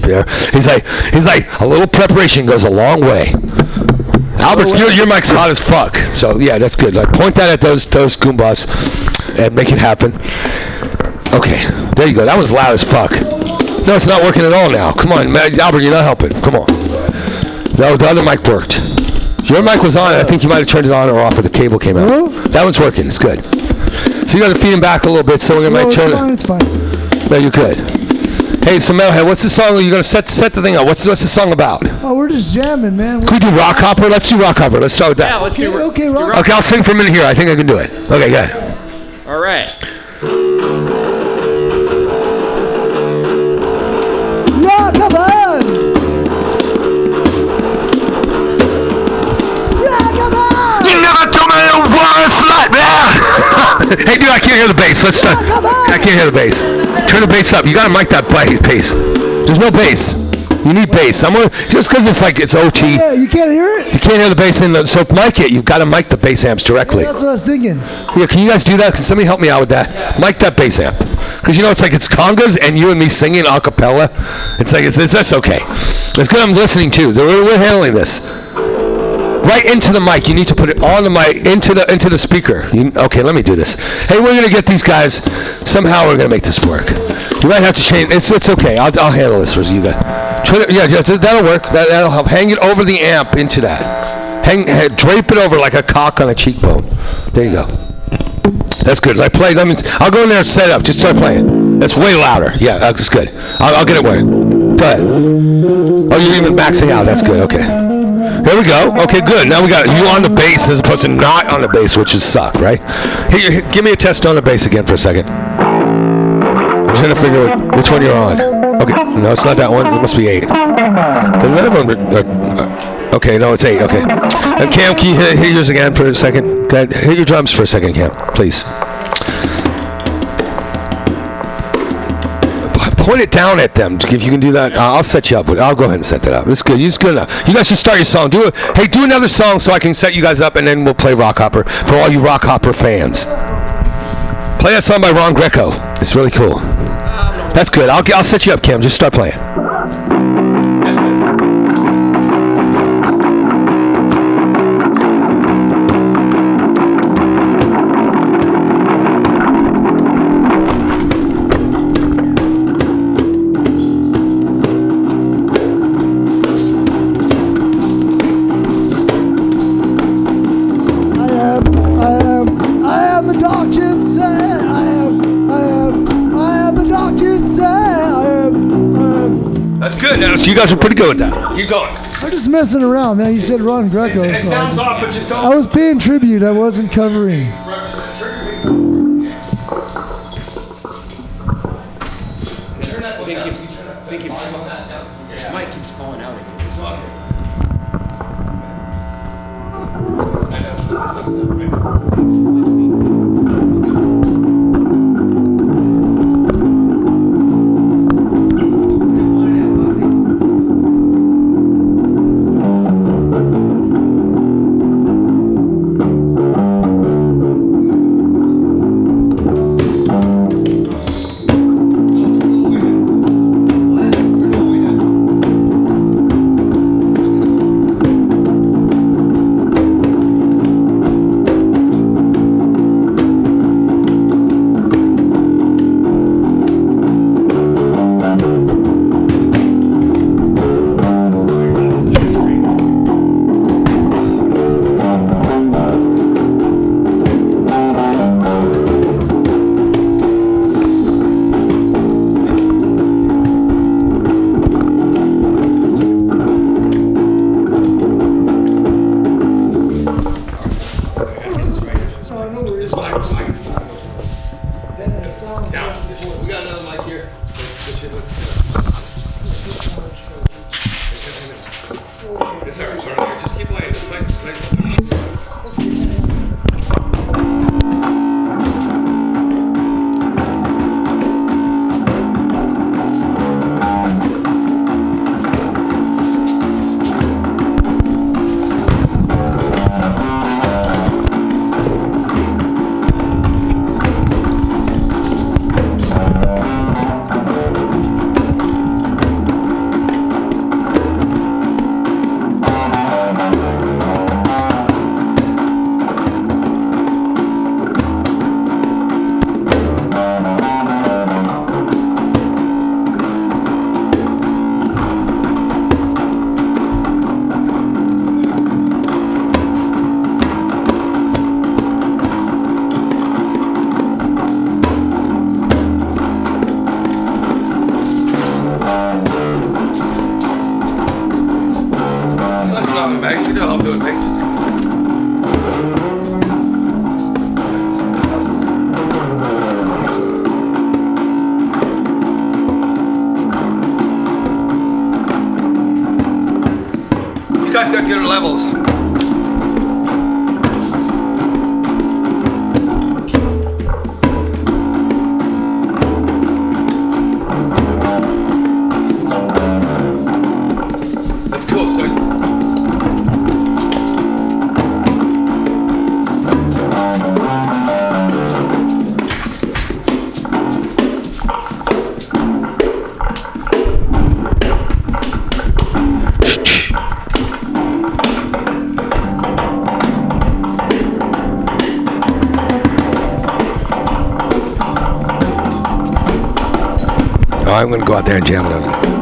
there. He's like, he's like, a little preparation goes a long way. Albert, your, your mic's hot as fuck. So yeah, that's good. Like point that at those those goombas and make it happen. Okay, there you go. That was loud as fuck. No, it's not working at all now. Come on, man. Albert, you're not helping. Come on. No, the other mic worked. Your mic was on. I think you might have turned it on or off, but the cable came out. That one's working. It's good. So you got to feed him back a little bit. So we're gonna No, might turn it. It's fine. No, you're good. Hey, so Metalhead, what's the song? You're gonna set set the thing up. What's what's the song about? Oh, we're just jamming, man. we do rock hopper? Let's do rock hopper. Let's start with that. Yeah, let's Okay, do. okay, let's do rock- Okay, I'll sing for a minute here. I think I can do it. Okay, good. All right. Rock on! Rock on! You never told me it was like that. hey, dude, I can't hear the bass. Let's start. I can't hear the bass. Turn the bass up. You gotta mic that bass. There's no bass. You need bass. Gonna, just because it's like it's OT. Yeah, you can't hear it? You can't hear the bass in the so mic it. You've got to mic the bass amps directly. That's what I was thinking. Yeah, can you guys do that? Can somebody help me out with that? Mic that bass amp. Because you know it's like it's congas and you and me singing a cappella. It's like it's, it's that's okay. It's good. I'm listening too. We're, we're handling this. Right into the mic. You need to put it on the mic into the into the speaker. You, okay, let me do this. Hey, we're gonna get these guys. Somehow we're gonna make this work. You might have to change. It's it's okay. I'll, I'll handle this for you guys. To- yeah, just, that'll work. That, that'll help. Hang it over the amp into that. Hang, ha- drape it over like a cock on a cheekbone. There you go. That's good. Like play. That means I'll go in there and set it up. Just start playing. That's way louder. Yeah, that's good. I'll, I'll get it working. Go ahead. Oh, you're even maxing out. That's good. Okay. There we go. Okay, good. Now we got you on the bass as opposed to not on the bass, which is suck, right? Here, give me a test on the bass again for a second. I'm trying to figure out which one you're on. Okay, no, it's not that one. It must be eight. The none of them are, uh, uh, okay, no, it's eight. Okay. And Cam, can you hit yours again for a second? Ahead. Hit your drums for a second, Cam, please. Point it down at them. If you can do that, I'll set you up. I'll go ahead and set that up. It's good. It's good enough. You guys should start your song. Do it. Hey, do another song so I can set you guys up, and then we'll play Rock Hopper for all you Rock Hopper fans. Play that song by Ron Greco. It's really cool. That's good. I'll, I'll set you up, Cam. Just start playing. That's good. Now, you guys are pretty good with that. Keep going. I'm just messing around, man. You said Ron Greco, so I, just- off, but just I was paying tribute. I wasn't covering. I'm going to go out there and jam a dozen.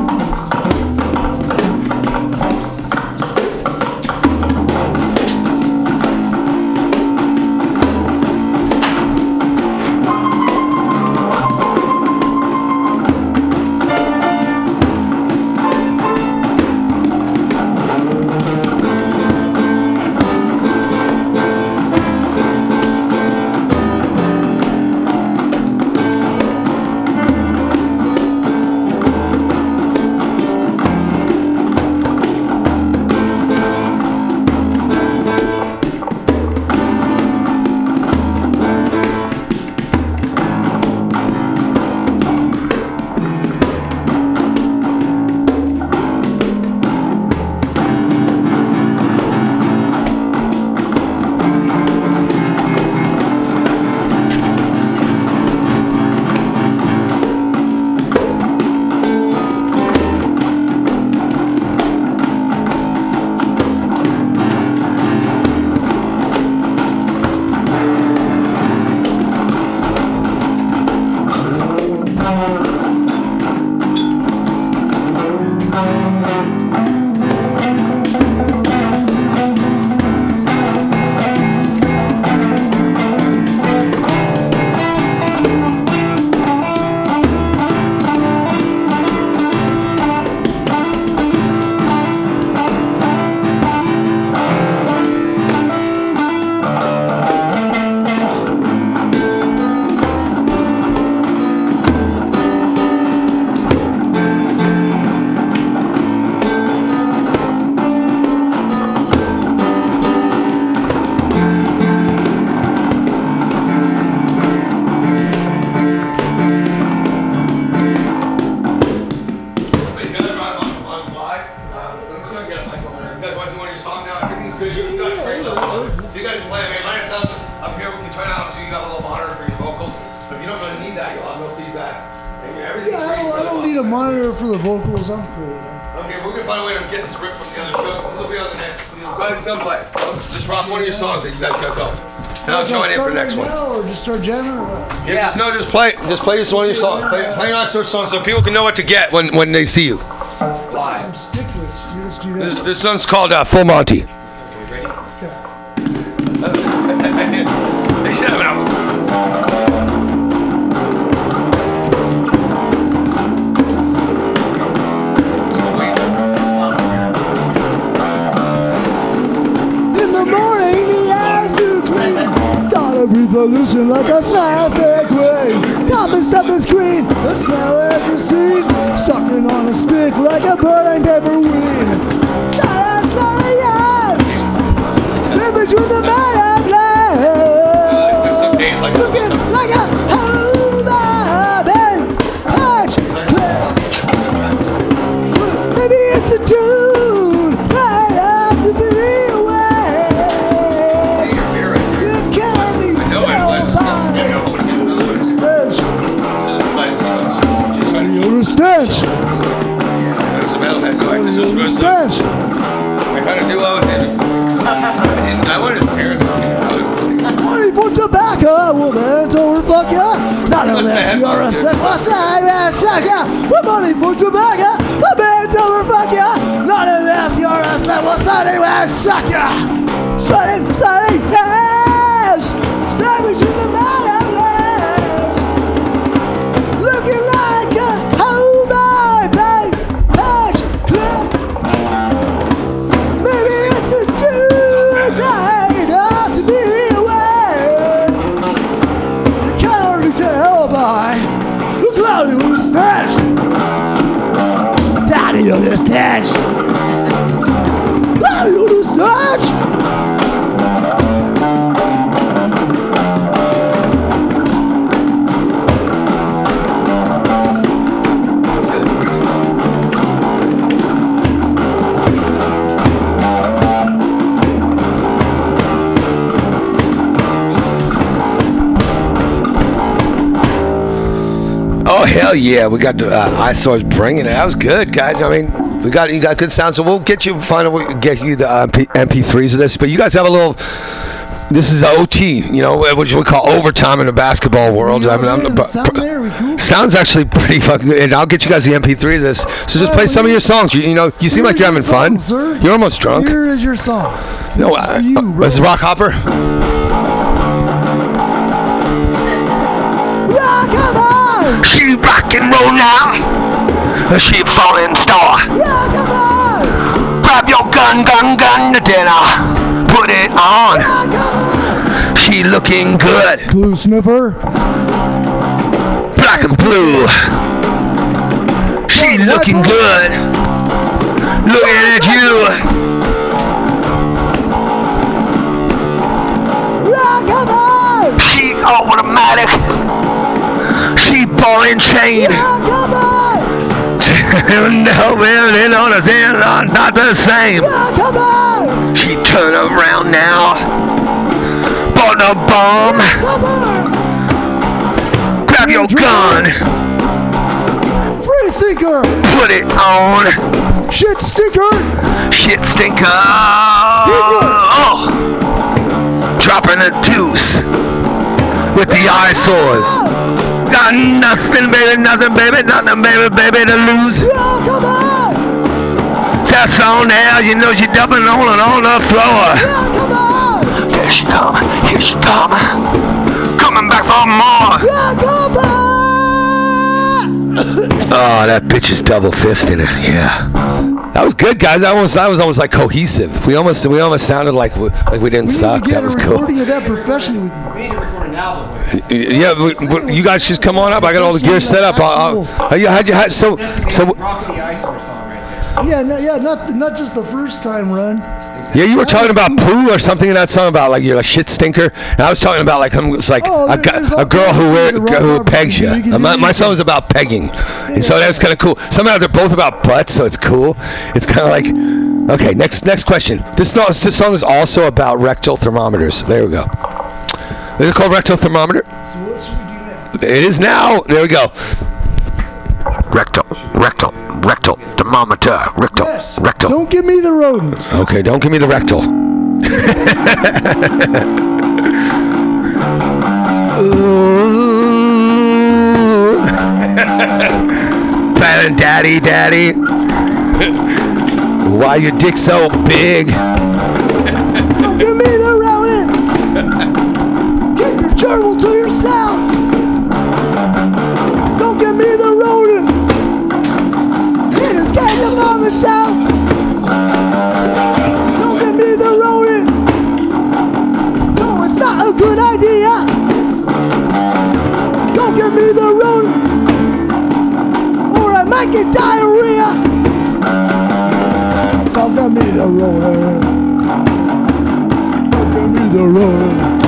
Sir Jenner? Yeah. no, just play. Just play this one you saw. Play, play on song so people can know what to get when, when they see you. Live. This, this song's called uh, Full Monty. evolution like a spastic wave. Common step the green. the smell as you see, Sucking on a stick like a burning paper weed. Silence, slowly, yes! Slippage with the matter. on a list, you're a step aside and sucker. We're money for tobacco, a man's over fucker. Not unless you're a step aside and sucker. Shutting, starting, yes. Stand between the The stench. Mario the stench. Oh hell yeah, we got the uh, eyesores bringing it. That was good, guys. I mean, we got you got good sound, so we'll get you find a way- get you the uh, MP, MP3s of this. But you guys have a little. This is OT, you know, which we call overtime in the basketball world. I mean, I'm, but- sound there, cool. sounds actually pretty fucking good, and I'll get you guys the MP3s of this. So just play some of your songs. You, you know, you seem like you're having your fun. sir. You're almost drunk. Here is your song. This No, is uh, for you, uh, bro. this is Rock Hopper. Rock on! She rock and roll now. A falling star. On! Grab your gun, gun, gun to dinner. Put it on. On! She looking good. Blue sniffer. Black and blue. She looking good. Looking at you. On! She automatic. She ball and chain. On! no, well, they know the same, not, not the same. Rock on! She turn around now. Bought a bomb. Rock on! Grab your gun. Free thinker! Put it on. Shit stinker! Shit stinker. Oh. Dropping a deuce with the eyesores. Got nothing, baby, nothing, baby, nothing, baby, baby to lose. Rock on! That's on there, you know she dumping on and on the floor. Rock on! Here she come, here she come. Coming back for more. Rock on! Oh, that bitch is double fisting it. Yeah. That was good, guys. That was that was almost like cohesive. We almost we almost sounded like we, like we didn't We suck. That was cool. recording of that professionally with you. We need to record an album with it. Yeah, we, we- you guys just come on up. I got all the gear set up. I'll, I'll, how you, how'd you, how, so so Roxy Eyesore song right there. Yeah, no, yeah, not not just the first time run. yeah, you were talking about poo or something in that song about like you're a shit stinker. And I was talking about like some- it's like Oh, a, there- gu- there's a girl who kinds wear, of rock who pegs you. you can Uh, my, do my song was about pegging, and so that's kind of cool. Somehow they're both about butts, so it's cool. It's kind of like okay. Next next question. This song, this song is also about rectal thermometers. There we go. Is it called rectal thermometer? So what should we do now? It is now. There we go. Rectal, rectal, rectal, thermometer, rectal, Yes. rectal. Don't give me the rodents. Okay, don't give me the rectal. Ooh. Daddy, daddy. Why your dick so big? On. Don't give me the rodent. No, it's not a good idea. Don't give me the rodent. Or I might get diarrhea. Don't give me the rodent. Don't give me the rodent.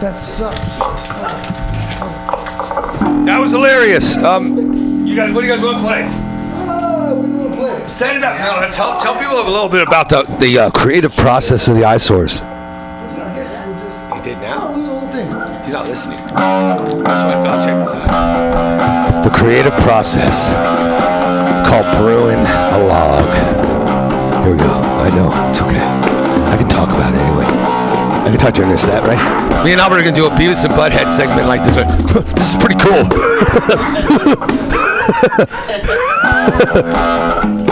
That sucks. That was hilarious. Um, you guys, what do you guys want to ah, play? Set it up. Tell, tell people a little bit about the, the uh, creative process of the eyesores. I guess we'll just. You did now? Oh, the thing. You're not listening. The creative process called brewing a log. Here we go. I know. It's okay. I can talk about it anyway. I can talk to you under set, right? Me and Albert are gonna do a Beavis and Butthead segment like this. One. this is pretty cool.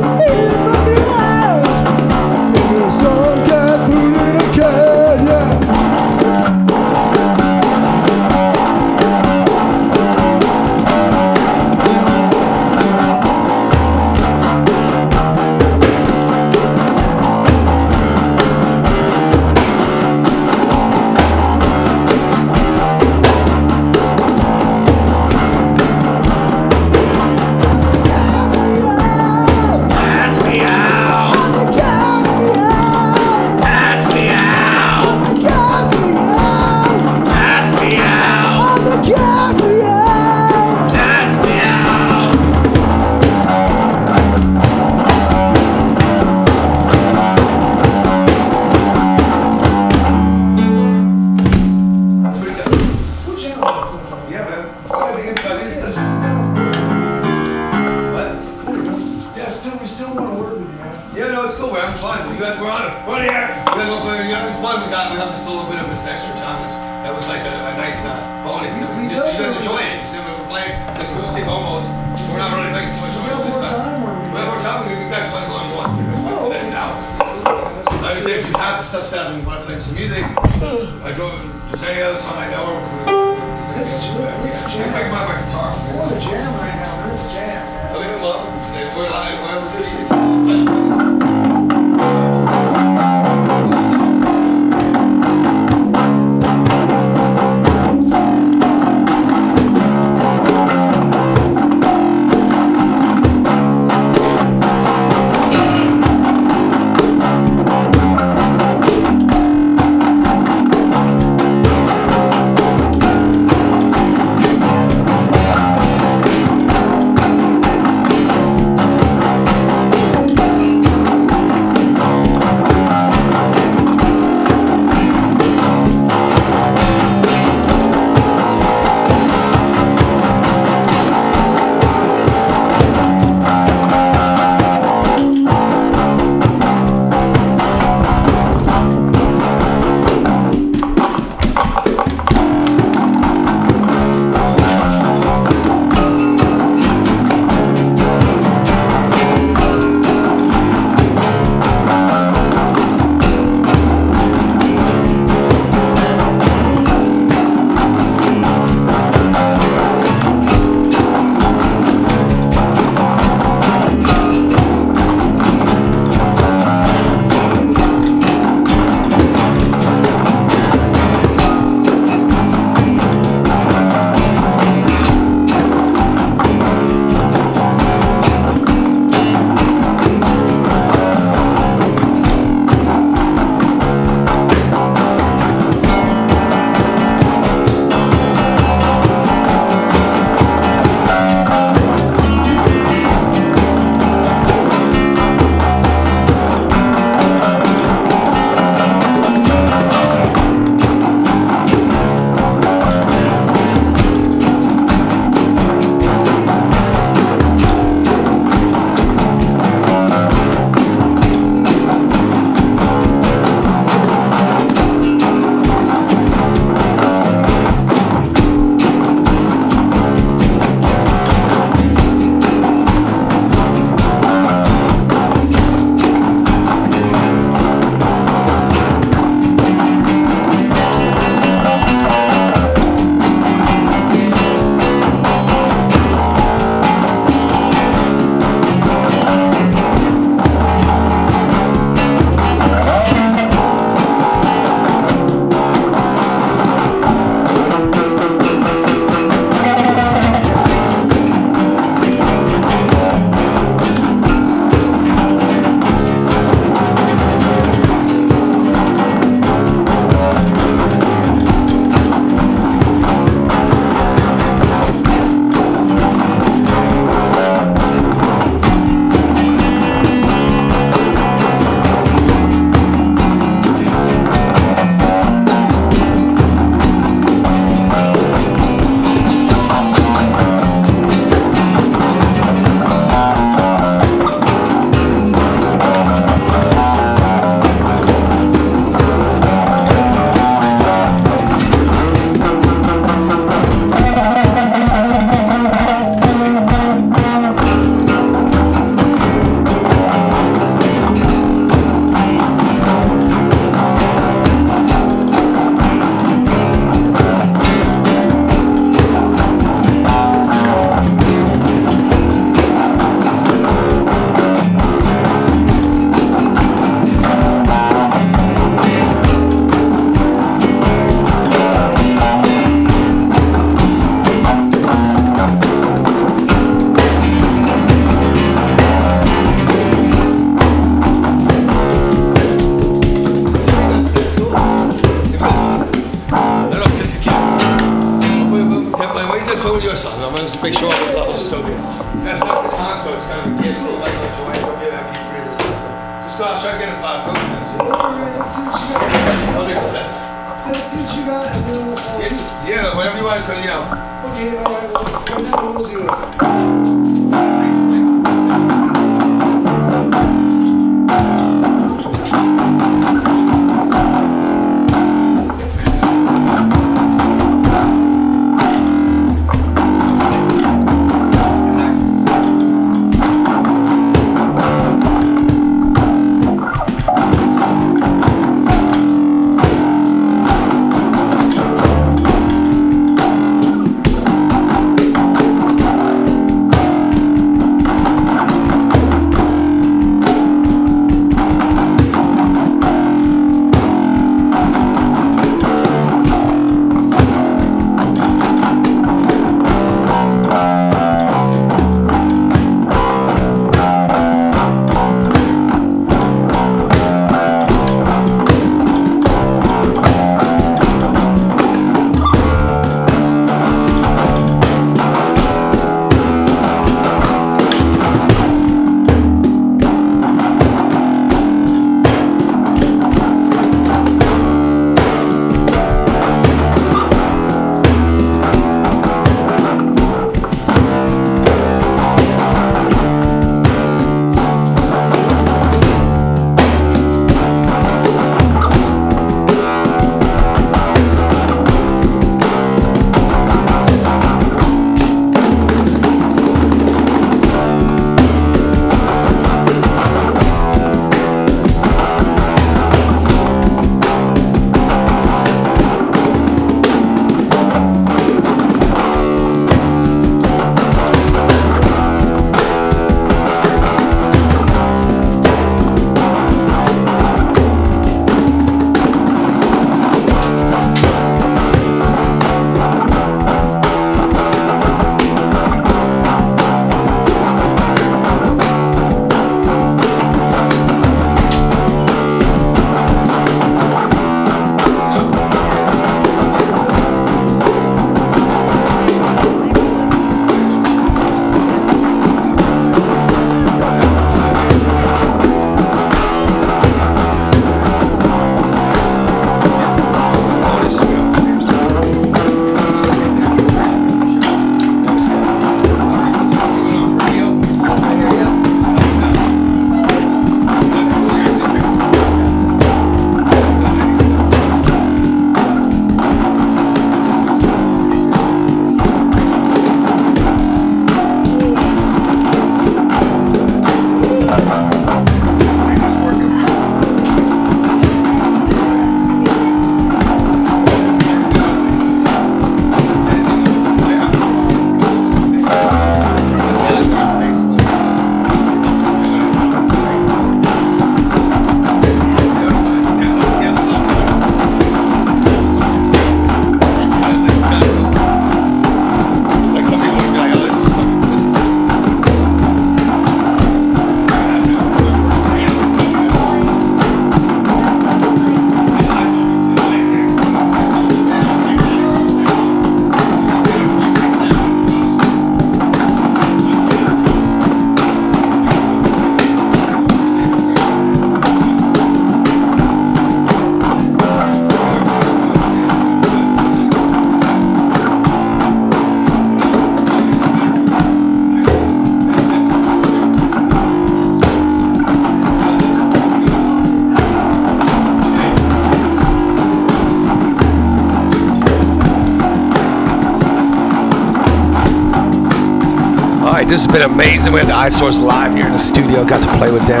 has been amazing. We had the eyesores live here in the studio. Got to play with them.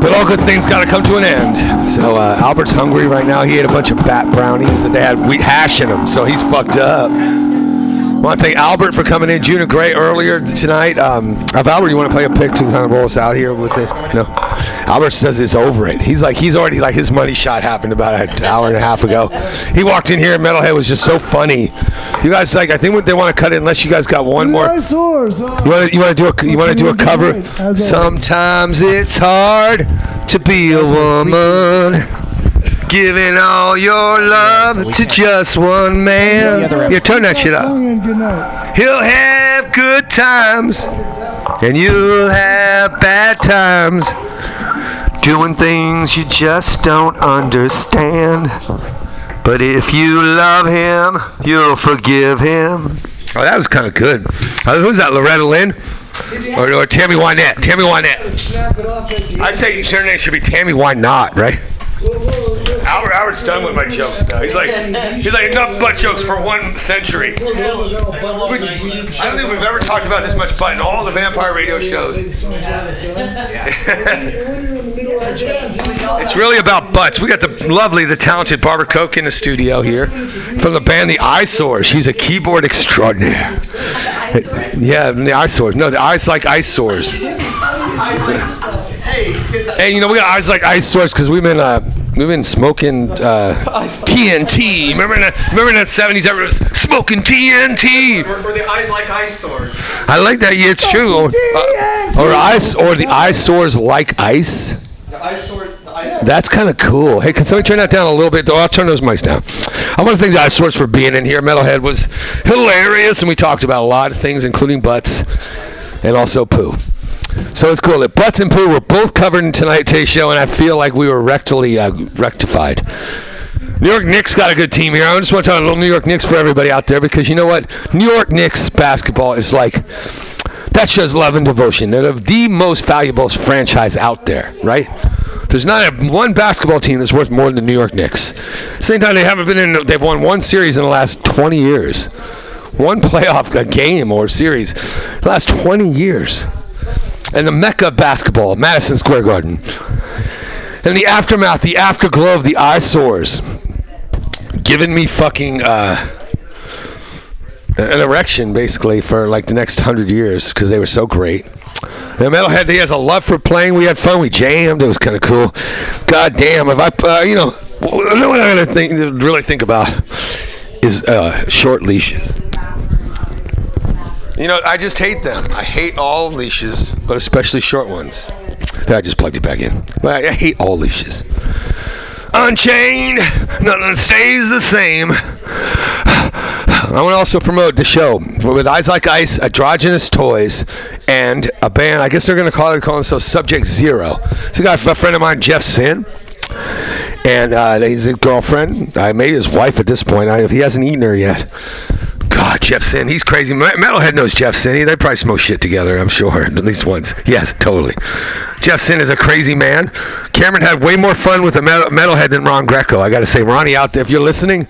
But all good things got to come to an end. So uh, Albert's hungry right now. He ate a bunch of bat brownies that they had wheat hash in them, so he's fucked up. I want to thank Albert for coming in. Juna Gray earlier tonight. Um, if Albert, you want to play a pick to kind of roll us out here with it? No. Albert says it's over it. He's like he's already like his money shot happened about an hour and a half ago. He walked in here Metalhead was just so funny. You guys like I think what they want to cut it unless you guys got one more. Uh, You want to you want to do a you want to do a cover? Sometimes it's hard to be a woman. Giving all your love to just one man. Yeah, turn that shit up. Song and good night. He'll have good times, and you'll have bad times. Doing things you just don't understand. But if you love him, you'll forgive him. Oh, that was kind of good. Uh, who's that, Loretta Lynn? Or, or Tammy Wynette? Tammy Wynette. Snap it off at the I say your name should be Tammy Wynette, right? Albert, Albert's done with my jokes now. He's like, he's like enough butt jokes for one century. I don't think we've ever talked about this much butt in all the vampire radio shows. It's really about butts. We got the lovely, the talented Barbara Koch in the studio here from the band The Eyesores. She's a keyboard extraordinaire. Yeah, the eyesores. No, the eyes like ice sores. Hey, you know we got eyes like ice sores because we've been uh, we've been smoking uh, TNT. Remember in the remember in the seventies, everyone was smoking TNT. For the eyes like eyesores. I like that. Yeah, it's true. Or, uh, or ice or the eyesores like ice. The eyesore. The eyesore. That's kind of cool. Hey, can somebody turn that down a little bit? Though I'll turn those mics down. I want to thank the Eyesores for being in here. Metalhead was hilarious, and we talked about a lot of things, including butts and also poo. So it's cool that butts and poo were both covered in tonight's show, and I feel like we were rectally uh, rectified. New York Knicks got a good team here. I just want to talk a little New York Knicks for everybody out there because you know what? New York Knicks basketball is like that shows love and devotion. They're the most valuable franchise out there, right? There's not a, one basketball team that's worth more than the New York Knicks. Same time they haven't been in. They've won one series in the last 20 years, one playoff game or series, the last 20 years. And the mecca of basketball, Madison Square Garden. And the aftermath, the afterglow of the eyesores, giving me fucking. Uh, an erection basically for like the next hundred years because they were so great. And Metalhead, he has a love for playing. We had fun. We jammed. It was kind of cool. God damn, if I, uh, you know, what I gotta think, really think about is uh, short leashes. You know, I just hate them. I hate all leashes, but especially short ones. I just plugged it back in. I hate all leashes. Unchained, nothing stays the same. I want to also promote the show with Eyes Like Ice, Androgynous Toys, and a band. I guess they're going to call it call themselves Subject Zero. It's a guy, a friend of mine, Jeff Sin, and uh, he's a girlfriend. I made his wife at this point. I, he hasn't eaten her yet. God, Jeff Sin, he's crazy. Metalhead knows Jeff Sin. They probably smoke shit together, I'm sure, at least once. Yes, totally. Jeff Sin is a crazy man. Cameron had way more fun with a Metalhead than Ron Greco. I got to say, Ronnie out there, if you're listening,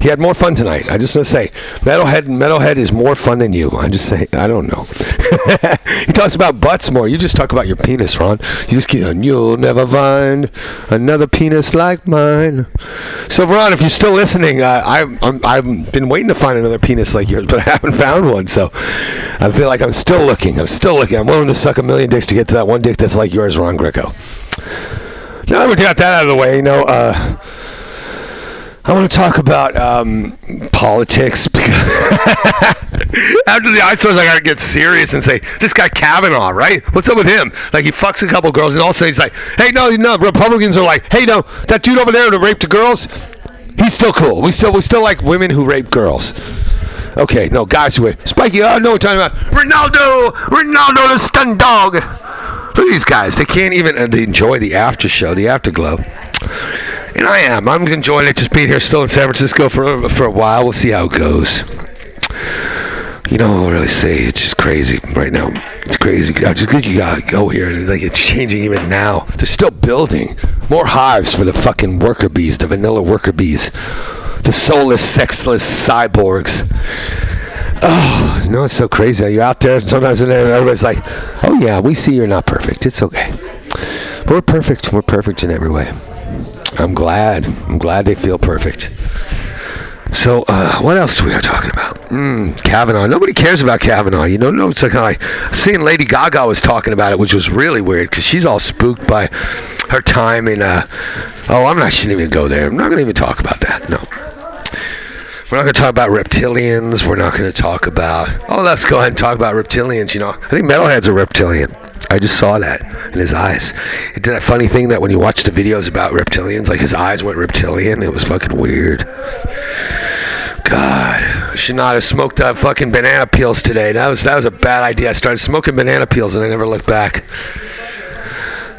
he had more fun tonight. I just want to say, Metalhead Metalhead is more fun than you. I just say, I don't know. he talks about butts more. You just talk about your penis, Ron. You just keep on, you'll never find another penis like mine. So, Ron, if you're still listening, uh, I, I'm, I've been waiting to find another penis like yours, but I haven't found one. So, I feel like I'm still looking. I'm still looking. I'm willing to suck a million dicks to get to that one dick that's like yours, Ron Greco. Now that we got that out of the way, you know, uh, I want to talk about um, politics. After the ice I got to get serious and say, this guy Kavanaugh, right? What's up with him? Like, he fucks a couple girls, and all of a sudden he's like, hey, no, no, Republicans are like, hey, no, that dude over there that raped the girls, he's still cool. We still, we still like women who rape girls. Okay, no, guys rape. Spiky, I know what you're talking about. Ronaldo, Ronaldo the stun dog. Look at these guys. They can't even uh, enjoy the after show, the afterglow. And I am. I'm enjoying it just being here still in San Francisco for for a while. We'll see how it goes. You know, I'll really say it's just crazy right now. It's crazy. I just think you gotta go here. and It's like it's changing even now. They're still building more hives for the fucking worker bees, the vanilla worker bees, the soulless, sexless cyborgs. Oh, no, it's so crazy. You're out there sometimes, and everybody's like, "Oh yeah, we see you're not perfect. It's okay. We're perfect. We're perfect in every way." I'm glad. I'm glad they feel perfect. So, uh, what else we are talking about? Mm, Kavanaugh. Nobody cares about Kavanaugh. You know, no, it's like, like seeing Lady Gaga was talking about it, which was really weird because she's all spooked by her time in. Uh, oh, I'm not. Shouldn't even go there. I'm not going to even talk about that. No. We're not going to talk about reptilians. We're not going to talk about. Oh, let's go ahead and talk about reptilians. You know, I think Metalhead's are reptilian. I just saw that in his eyes. It did that funny thing that when you watch the videos about reptilians, like his eyes went reptilian. It was fucking weird. God, I should not have smoked uh, fucking banana peels today. That was that was a bad idea. I started smoking banana peels and I never looked back.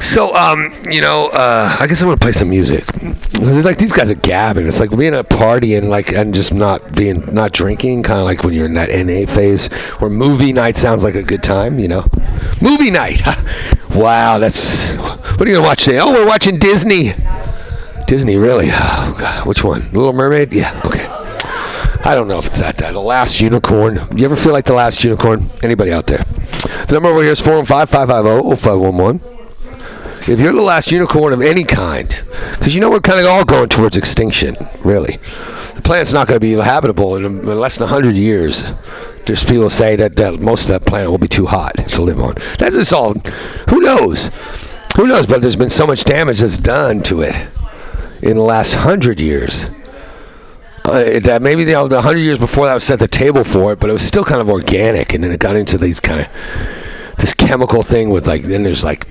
So, um, you know, uh, I guess I'm gonna play some music. It's like these guys are gabbing. It's like being at a party and like and just not being not drinking, kind of like when you're in that NA phase, where movie night sounds like a good time. You know, movie night. wow, that's what are you gonna watch today? Oh, we're watching Disney. Disney, really? Oh, God. Which one? Little Mermaid? Yeah. Okay. I don't know if it's that. That the last unicorn. You ever feel like the last unicorn? Anybody out there? The number over here is 415 550 0511 if you're the last unicorn of any kind, because you know we're kind of all going towards extinction, really. The planet's not going to be habitable in, less than 100 years. There's people say that, that most of that planet will be too hot to live on. That's just all. Who knows? Who knows? But there's been so much damage that's done to it in the last 100 years. Uh, that maybe the, the 100 years before that was set the table for it, but it was still kind of organic, and then it got into these kind of this chemical thing with like then there's like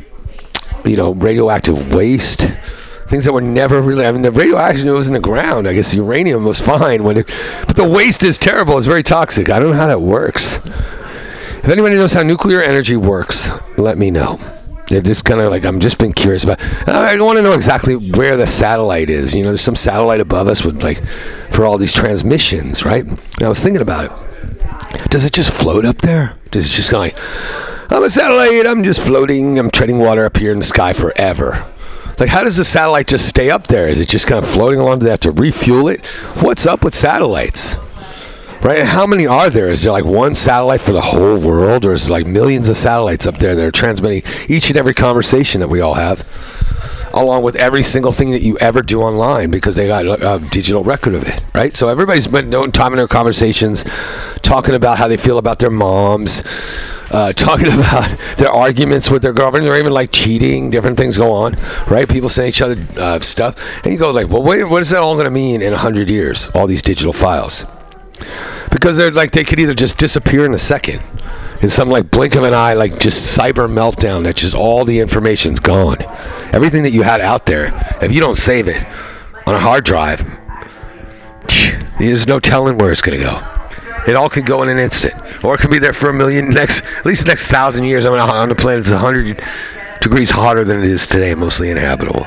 you know, radioactive waste, things that were never really. I mean, the radioactive was in the ground. I guess uranium was fine when, it, but the waste is terrible. It's very toxic. I don't know how that works. If anybody knows how nuclear energy works, let me know. They're just kind of like I'm just been curious about. I want to know exactly where the satellite is. You know, there's some satellite above us with like for all these transmissions, right? And I was thinking about it. Does it just float up there? Does it just like I'm a satellite. I'm just floating. I'm treading water up here in the sky forever. Like, how does the satellite just stay up there? Is it just kind of floating along? Do they have to refuel it? What's up with satellites? Right? And how many are there? Is there like one satellite for the whole world, or is there like millions of satellites up there that are transmitting each and every conversation that we all have, along with every single thing that you ever do online because they got a, digital record of it, right? So everybody's been time in their conversations, talking about how they feel about their moms uh, talking about their arguments with their girlfriend, or even like cheating, different things go on, right? People say each other uh, stuff, and you go like, well, wait, what is that all going to mean in hundred years? All these digital files, because they're like they could either just disappear in a second, in some like blink of an eye, like just cyber meltdown. That just all the information's gone, everything that you had out there. If you don't save it on a hard drive, there's no telling where it's going to go. It all could go in an instant, or it could be there for a million next, at least the next thousand years. I mean, on the planet it's hundred degrees hotter than it is today, mostly inhabitable.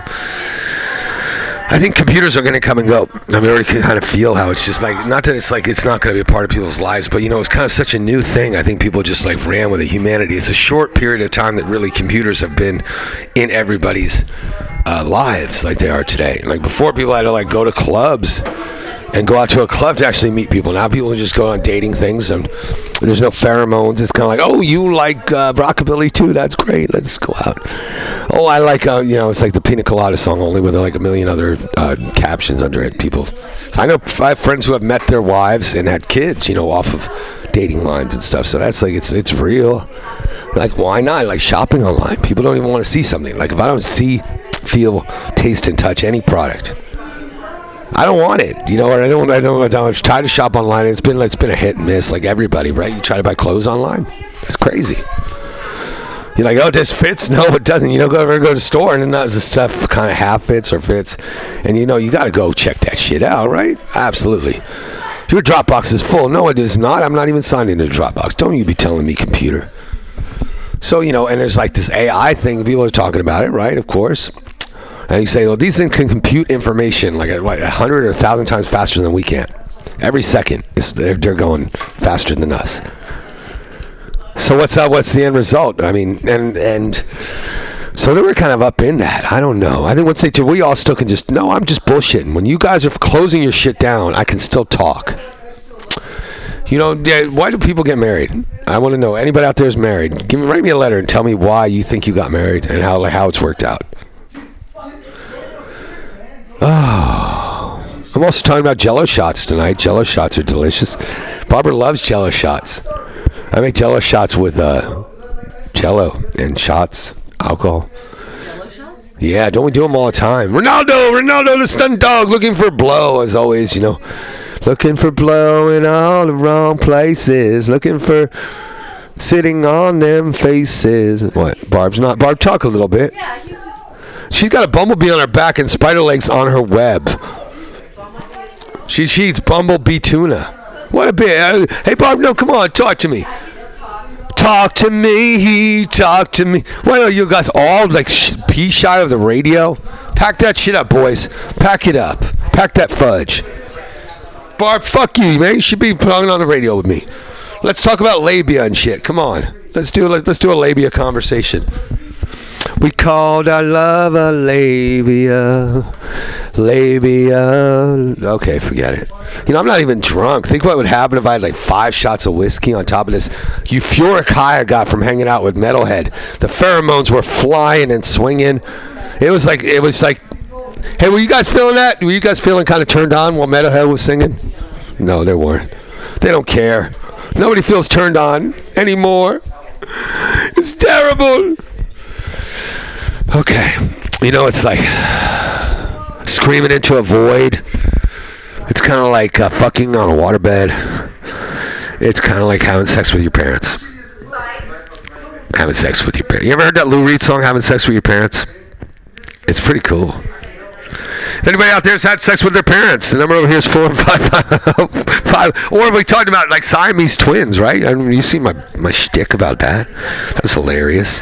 I think computers are going to come and go. I mean, I already kind of feel how it's just like, not that it's like it's not going to be a part of people's lives, but you know, it's kind of such a new thing. I think people just like ran with it. Humanity. It's a short period of time that really computers have been in everybody's uh, lives like they are today. Like before, people had to like go to clubs and go out to a club to actually meet people. Now people just go on dating things, and there's no pheromones. It's kind of like, oh, you like uh, rockabilly too? That's great. Let's go out. Oh, I like, uh, you know, it's like the Pina Colada song, only with like a million other uh, captions under it. People. So I know I have friends who have met their wives and had kids, you know, off of dating lines and stuff. So that's like it's it's real. Like why not? Like shopping online. People don't even want to see something. Like if I don't see, feel, taste, and touch any product I don't want it. You know what? I don't. I don't. I don't. I've tried to shop online. It's been. It's been a hit and miss. Like everybody, right? You try to buy clothes online. It's crazy. You're like, oh, this fits. No, it doesn't. You know, go ever go to the store and then that's the stuff kind of half fits or fits, and you know you got to go check that shit out, right? Absolutely. Your Dropbox is full. No, it is not. I'm not even signed into Dropbox. Don't you be telling me, computer. So you know, and there's like this AI thing. People are talking about it, right? Of course. And you say, well, these things can compute information like a, a hundred or a thousand times faster than we can. Every second, they're, they're going faster than us. So what's uh, what's the end result? I mean, and and so they were kind of up in that. I don't know. I think once they do, we all still can just no. I'm just bullshitting. When you guys are closing your shit down, I can still talk. You know, why do people get married? I want to know. Anybody out there is married? Give me, write me a letter and tell me why you think you got married and how how it's worked out. Oh, I'm also talking about Jello shots tonight. Jello shots are delicious. Barbara loves Jello shots. I make Jello shots with uh, Jello and shots, alcohol. Jello shots? Yeah, don't we do them all the time? Ronaldo, Ronaldo, the stunt dog, looking for blow as always. You know, looking for blow in all the wrong places. Looking for sitting on them faces. What? Barb's not. Barb, talk a little bit. Yeah. She's got a bumblebee on her back and spider legs on her web. She she eats bumblebee tuna. What a bit. Uh, hey Barb, no, come on, talk to me. Talk to me, He talk to me. Why are you guys all like sh- pea shy of the radio? Pack that shit up, boys. Pack it up. Pack that fudge. Barb, fuck you, man. You should be talking on the radio with me. Let's talk about labia and shit. Come on. Let's do let's do a labia conversation. We called our love a labia. Labia. Okay, forget it. You know, I'm not even drunk. Think what would happen if I had like five shots of whiskey on top of this euphoric high I got from hanging out with Metalhead. The pheromones were flying and swinging. It was like, it was like, hey, were you guys feeling that? Were you guys feeling kind of turned on while Metalhead was singing? No, they weren't. They don't care. Nobody feels turned on anymore. It's terrible. Okay. You know, it's like screaming into a void. It's kind of like uh, fucking on a waterbed. It's kind of like having sex with your parents. Having sex with your parents. You ever heard that Lou Reed song, Having Sex with Your Parents? It's pretty cool. Anybody out there has had sex with their parents, the number over here is four five five five. Or we talked about like Siamese twins, right? I mean, you see my my shtick about that? That was hilarious.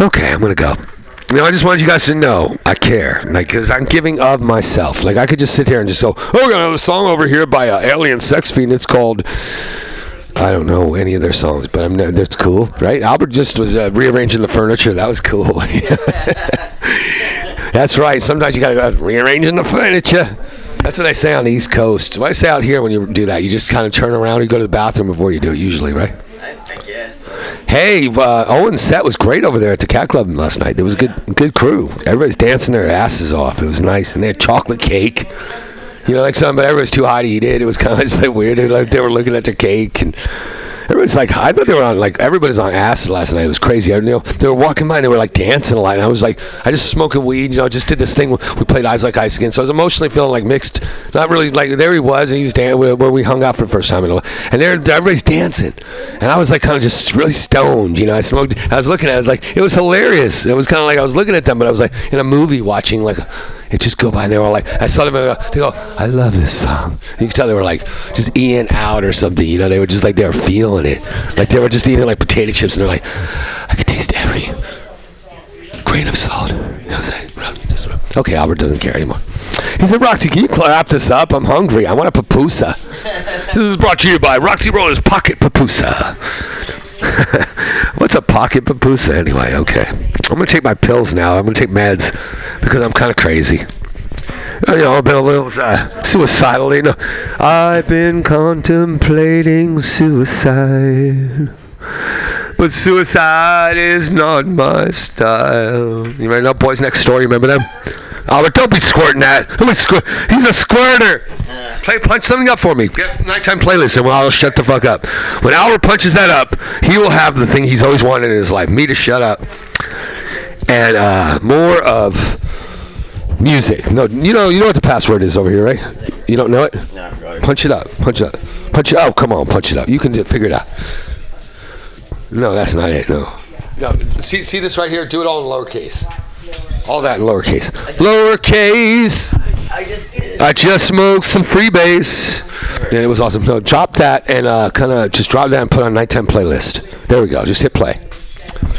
Okay, I'm gonna go. You know, I just wanted you guys to know I care, like, cause I'm giving of myself. Like, I could just sit here and just go, "Oh, we got another song over here by uh, Alien Sex Fiend. It's called." I don't know any of their songs, but I'm that's cool, right? Albert just was uh, rearranging the furniture. That was cool. that's right. Sometimes you gotta go rearranging the furniture. That's what I say on the East Coast. What I say out here when you do that, you just kind of turn around, you go to the bathroom before you do it, usually, right? Hey, uh, Owen's set was great over there at the Cat Club last night. It was a good, good crew. Everybody's dancing their asses off. It was nice, and they had chocolate cake. You know, like something, but everybody's too high to eat it. It was kind of just like weird. They, were looking at their cake, and everybody's like, I thought they were on like everybody's on acid last night. It was crazy. I, know, they were walking by, and they were like dancing a lot. And I was like, I just smoking weed. You know, I just did this thing. We played Eyes Like Ice again, so I was emotionally feeling like mixed. Not really like there he was, and he was dancing where, we hung out for the first time, and, and there everybody's dancing, and I was like kind of just really stoned. You know, I smoked. I was looking at, it, I was like, it was hilarious. It was kind of like I was looking at them, but I was like in a movie watching like. It just go by and they were like, I saw them, they go, I love this song. And you can tell they were like just eating out or something, you know, they were just like, they were feeling it. Like they were just eating like potato chips and they're like, I could taste every grain of salt. Okay, Albert doesn't care anymore. He said, Roxy, can you clap this up? I'm hungry. I want a papusa. this is brought to you by Roxy Roller's Pocket Papusa. What's a pocket papusa anyway? Okay. I'm going to take my pills now. I'm going to take meds because I'm kind of crazy. Uh, You know, I've been a little uh, suicidal. You know, I've been contemplating suicide. But suicide is not my style. You remember that Boys Next Door? You remember them? Albert, don't be squirting that. Don't be squirt. He's a squirter. Play, punch something up for me. Get nighttime playlist, and I'll shut the fuck up. When Albert punches that up, he will have the thing he's always wanted in his life: me to shut up, and uh, more of music. No, you know, you know what the password is over here, right? You don't know it? No, I forgot it. Punch it up. Punch it up. Punch it. Oh, come on, punch it up. You can do, figure it out. No, that's not it. No. No. See, see this right here. Do it all in lowercase. All that in lowercase. Lowercase. I just did. I just smoked some freebase. And it was awesome. So drop that and uh, kind of just drop that and put on a nighttime playlist. There we go. Just hit play.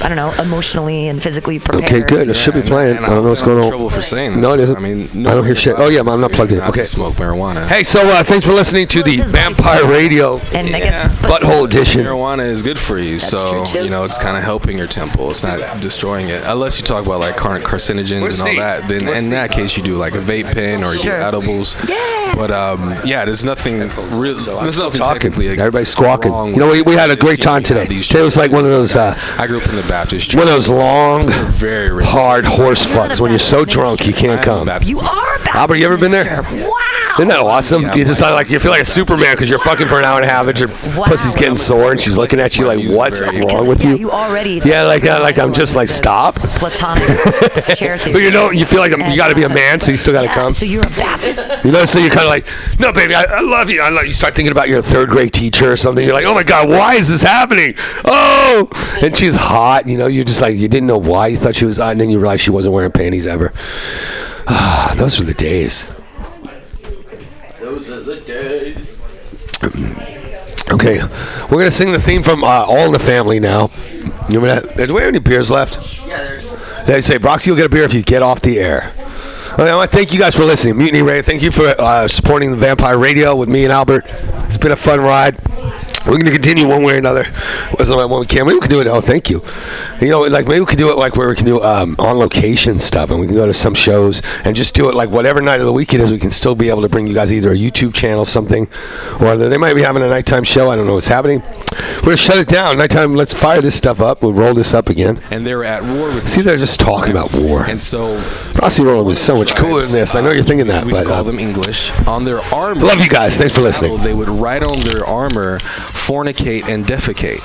I don't know, emotionally and physically prepared. Okay, good. It should be playing. And I don't know what's going on. trouble for saying this. No, it isn't. I mean, I don't hear shit. Oh yeah, but I'm not plugged in. Okay. smoke marijuana. Hey, so uh, thanks for listening to Well, the Vampire too. Radio And I guess Butthole Edition. Marijuana is good for you, so you know it's kind of helping your temple. It's not destroying it, unless you talk about like car- carcinogens We'll and all that. Then We'll in see. that case, you do like a vape pen or you Sure. do edibles. Yeah. But um, yeah, there's nothing real. There's nothing talking. technically. Everybody's squawking. You know, we, we had a great Just, you know, time today. have Today was like one of those uh, I grew up in the Baptist church. one of those long, very hard horse You're not a fucks when you're so drunk you can't come. Baptist. You are a Baptist Albert, you ever been there? Wow. Isn't that awesome? Yeah, you just my like you feel like a Superman because you're fucking for an hour and a half and your Wow. pussy's getting sore and she's looking at you like, "What's wrong Because, with yeah, you?" You already. Yeah, like uh, like I'm just like stop. Platonic chair theory. But you know, you feel like you got to be a man, so you still got to Yeah, come. So you're a Baptist. You know, so you're kind of like, no, baby, I, I love you. I love you. Start thinking about your third grade teacher or something. You're like, oh my God, why is this happening? Oh, and she's hot. You know, you're just like, you didn't know why. You thought she was hot, and then you realized she wasn't wearing panties ever. Ah, those were the days. Those are the days. Okay, we're gonna sing the theme from uh, All in the Family now. You remember that? Do we have any beers left? Yeah, there's. They say, Roxy, you'll get a beer if you get off the air. Okay, I want to thank you guys for listening. Mutiny Radio, thank you for uh, supporting the Vampire Radio with me and Albert. It's been a fun ride. We're going to continue one way or another. Wasn't we can. Maybe we can do it. Oh, thank you. You know, like maybe we could do it like where we can do um, on location stuff, and we can go to some shows and just do it like whatever night of the week it is. We can still be able to bring you guys either a YouTube channel, something, or they might be having a nighttime show. I don't know what's happening. We're gonna shut it down. Nighttime. Let's fire this stuff up. We'll roll this up again. and they're at war with. See, they're just talking about war. And so Roxy Roller was so much cooler than this. I know you're thinking that, we but call uh, them English on their armor. love you guys. Thanks for listening. They would write on their armor, fornicate and defecate.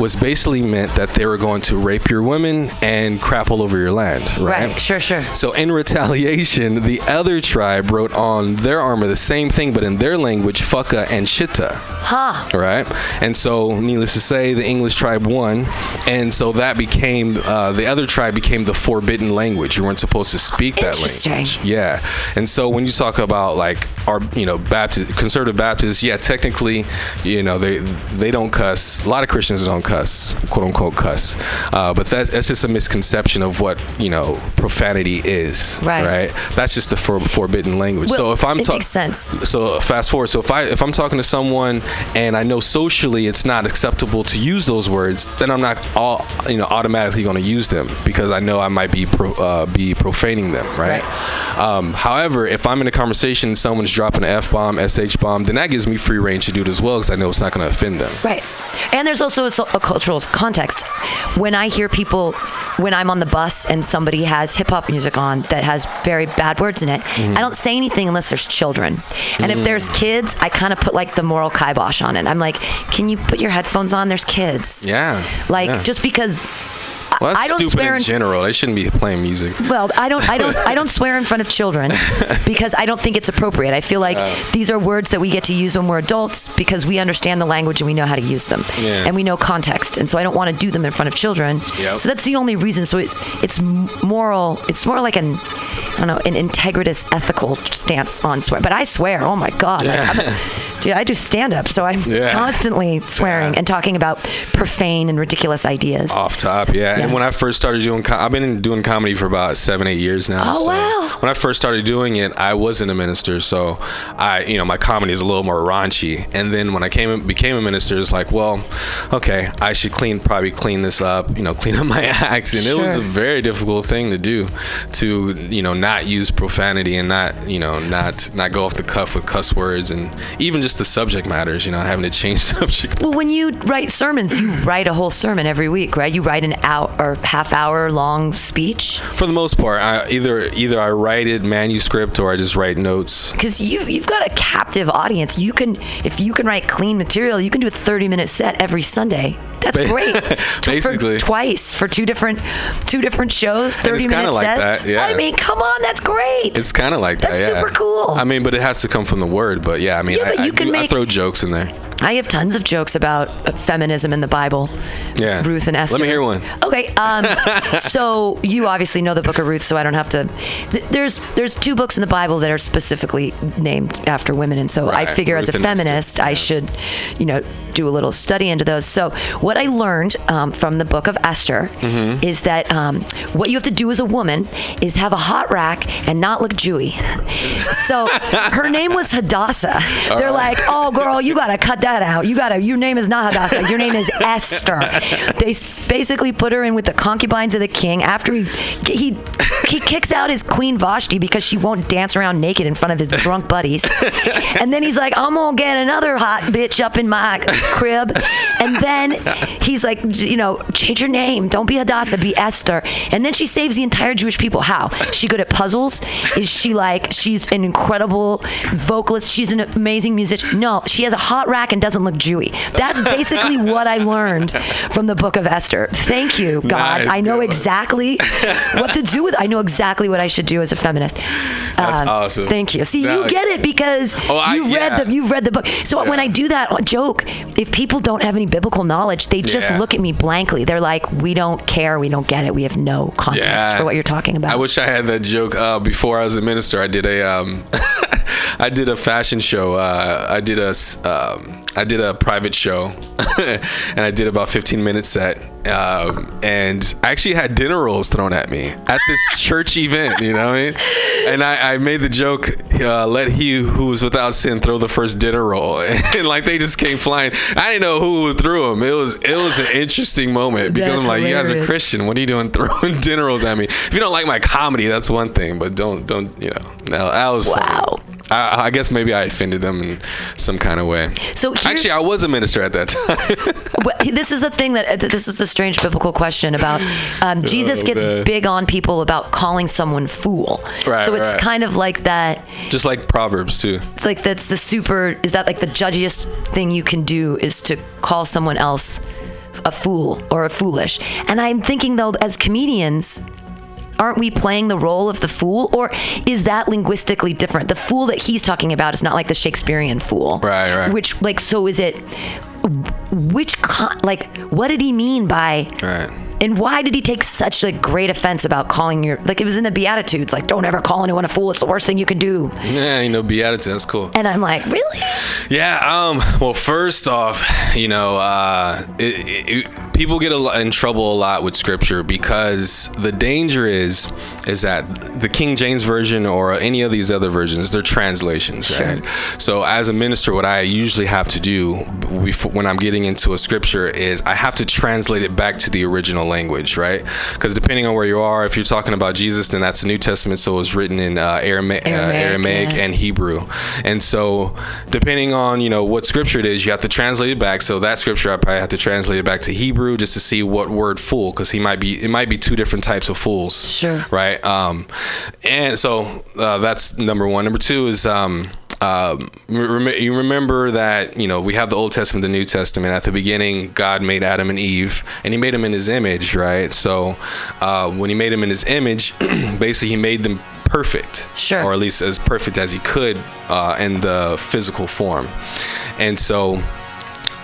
Was basically meant that they were going to rape your women and crap all over your land, right? Right. Sure. Sure. So in retaliation, the other tribe wrote on their armor the same thing, but in their language, fucka and shitta. Huh. Right, and so needless to say, the English tribe won, and so that became uh, the other tribe became the forbidden language. You weren't supposed to speak that language. Yeah, and so when you talk about like our, you know, Baptist, conservative Baptists, yeah, technically, you know, they they don't cuss. A lot of Christians don't cuss, quote unquote cuss, uh, but that, that's just a misconception of what you know profanity is. Right. Right. That's just the for, forbidden language. so if I'm talking, makes sense. so fast forward. So if I if I'm talking to someone and I know socially it's not acceptable to use those words, then I'm not all you know automatically going to use them because I know I might be pro, uh, be profaning them, right? Um, however, if I'm in a conversation and someone's dropping an f bomb, sh bomb, then that gives me free range to do it as well because I know it's not going to offend them. Right. And there's also a, a cultural context. When I hear people, when I'm on the bus and somebody has hip hop music on that has very bad words in it, Mm-hmm. I don't say anything unless there's children. And if there's Mm. kids, I kind of put like the moral kibosh on it. I'm like, can you put your headphones on? There's kids. Yeah. Like, yeah. just because. Well, that's I don't stupid swear in in- general. They shouldn't be playing music. Well, I don't, I don't, I don't swear in front of children because I don't think it's appropriate. I feel like these are words that we get to use when we're adults because we understand the language and we know how to use them, Yeah. and we know context. And so I don't want to do them in front of children. Yep. So that's the only reason. So it's it's moral. It's more like an, I don't know, an integritous, ethical stance on swear. But I swear, oh my god, like, I'm- dude, I do stand up, so I'm Yeah. constantly swearing Yeah. and talking about profane and ridiculous ideas. Off top, yeah. Yeah. And when I first started doing, com- I've been doing comedy for about seven, eight years now. Oh, so wow. When I first started doing it, I wasn't a minister, so I, you know, my comedy is a little more raunchy. And then when I came became a minister, it's like, well, okay, I should clean, probably clean this up, you know, clean up my acts. And it was a very difficult thing to do, to you know, not use profanity and not, you know, not not go off the cuff with cuss words and even just the subject matters, you know, having to change subject. Well, when you write sermons, you write a whole sermon every week, right? You write an hour or half hour long speech For the most part, I either either I write it manuscript or I just write notes. because you you've got a captive audience. You can if you can write clean material, you can do a thirty minute set every Sunday. That's great. T- for Basically. twice for two different two different shows, thirty minute like sets. that, yeah. I mean, come on, that's great. It's kind of like that. That's yeah. super cool. I mean, but it has to come from the word. But yeah, I mean, Yeah, but I, you I, can do- I throw jokes in there. I have tons of jokes about feminism in the Bible. Yeah. Ruth and Esther. Let me hear one. Okay. Um, so you obviously know the Book of Ruth, so I don't have to. th- There's there's two books in the Bible that are specifically named after women, and so I Right, figure as a Ruth and Esther, feminist, I should, you know, do a little study into those. So what I learned um, from the Book of Esther Mm-hmm. is that um, what you have to do as a woman is have a hot rack and not look Jewy. So her name was Hadassah. They're like, oh girl, you gotta cut that out. You gotta. Your name is not Hadassah. Your name is Esther. They basically put her in with the concubines of the king after he he he kicks out his queen Vashti because she won't dance around naked in front of his drunk buddies. And then he's like, I'm gonna get another hot bitch up in my crib. And then he's like, you know, change your name. Don't be Hadassah, be Esther. And then she saves the entire Jewish people. How? she good at puzzles? Is she like, she's an incredible vocalist? She's an amazing musician? No, she has a hot rack and doesn't look Jewy. That's basically what I learned from the book of Esther. Thank you, God. Nice, I know exactly what to do with I know exactly what I should do as a feminist. That's Um, awesome. Thank you. See, That- you get it because Oh, I- you read yeah. the you've read the book. So when I do that joke, if people don't have any biblical knowledge, they just Yeah. look at me blankly. They're like, "We don't care. We don't get it. We have no context Yeah. for what you're talking about." I wish I had that joke uh, before I was a minister. I did a um, I did a fashion show. Uh, I did a um, I did a private show, and I did about 15 minute set. Um, and I actually had dinner rolls thrown at me at this church event. You know what I mean? And I, I made the joke, uh, "Let he who was without sin throw the first dinner roll," and like they just came flying. I didn't know who threw them. It was it was an interesting moment because That's I'm like, you guys are. Christian. What are you doing throwing dinner rolls at me? If you don't like my comedy, that's one thing, but don't don't you know? No, that was Wow. I, I guess maybe I offended them in some kind of way. So actually, I was a minister at that time. This is the thing that this is a strange biblical question about um, Jesus Oh, gets man. big on people about calling someone fool. Right, so it's right. kind of like that. Just like Proverbs too. It's like that's the super. Is that like the judgiest thing you can do is to call someone else a fool or a foolish? And I'm thinking though, as comedians. Aren't we playing the role of the fool, or is that linguistically different? The fool that he's talking about is not like the Shakespearean fool, Right, right. Which, like, so is it? Which, con- like, what did he mean by? Right. And why did he take such like great offense about calling your like it was in the Beatitudes like don't ever call anyone a fool it's the worst thing you can do Yeah, you know, beatitude. That's cool. and I'm like really Yeah. Um. Well, first off, you know, uh, it, it, people get a lot in trouble a lot with scripture because the danger is is that the King James version or any of these other versions, they're translations, right? So, as a minister, what I usually have to do before, when I'm getting into a scripture is I have to translate it back to the original language, right? Because depending on where you are, if you're talking about Jesus, then that's the New Testament, so it was written in uh, Arama- uh, Aramaic, Aramaic yeah. and Hebrew. And so, depending on you know what scripture it is, you have to translate it back. So that scripture, I probably have to translate it back to Hebrew just to see what word fool, because he might be it might be two different types of fools. Sure. Right. Um, and so uh, that's number one. Number two is. Um, um, you remember that you know we have the Old Testament, the New Testament. At the beginning, God made Adam and Eve, and He made them in His image, right? So uh, when He made them in His image, basically He made them perfect, Sure. or at least as perfect as He could uh, in the physical form. And so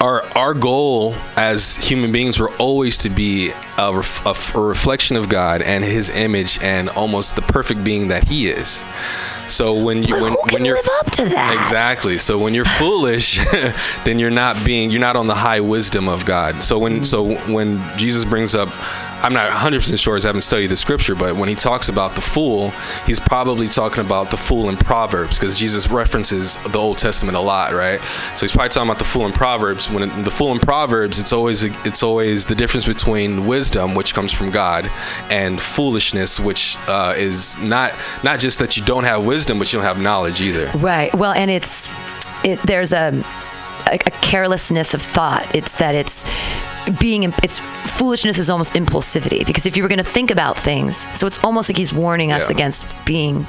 our our goal as human beings were always to be a, ref, a f- a reflection of God and His image and almost the perfect being that He is. So when you when when you're live up to that? exactly so when you're foolish, then you're not being you're not on the high wisdom of God. So when mm. so when Jesus brings up, I'm not 100 percent sure as I haven't studied the scripture, but when he talks about the fool, he's probably talking about the fool in Proverbs because Jesus references the Old Testament a lot, right? So he's probably talking about the fool in Proverbs. When it- the fool in Proverbs, it's always it's always the difference between wisdom, which comes from God, and foolishness, which uh, is not not just that you don't have wisdom, but you don't have knowledge either. Right. Well, and it's it, there's a, a a carelessness of thought. It's that it's being it's foolishness is almost impulsivity because if you were going to think about things, so it's almost like he's warning us Yeah. against being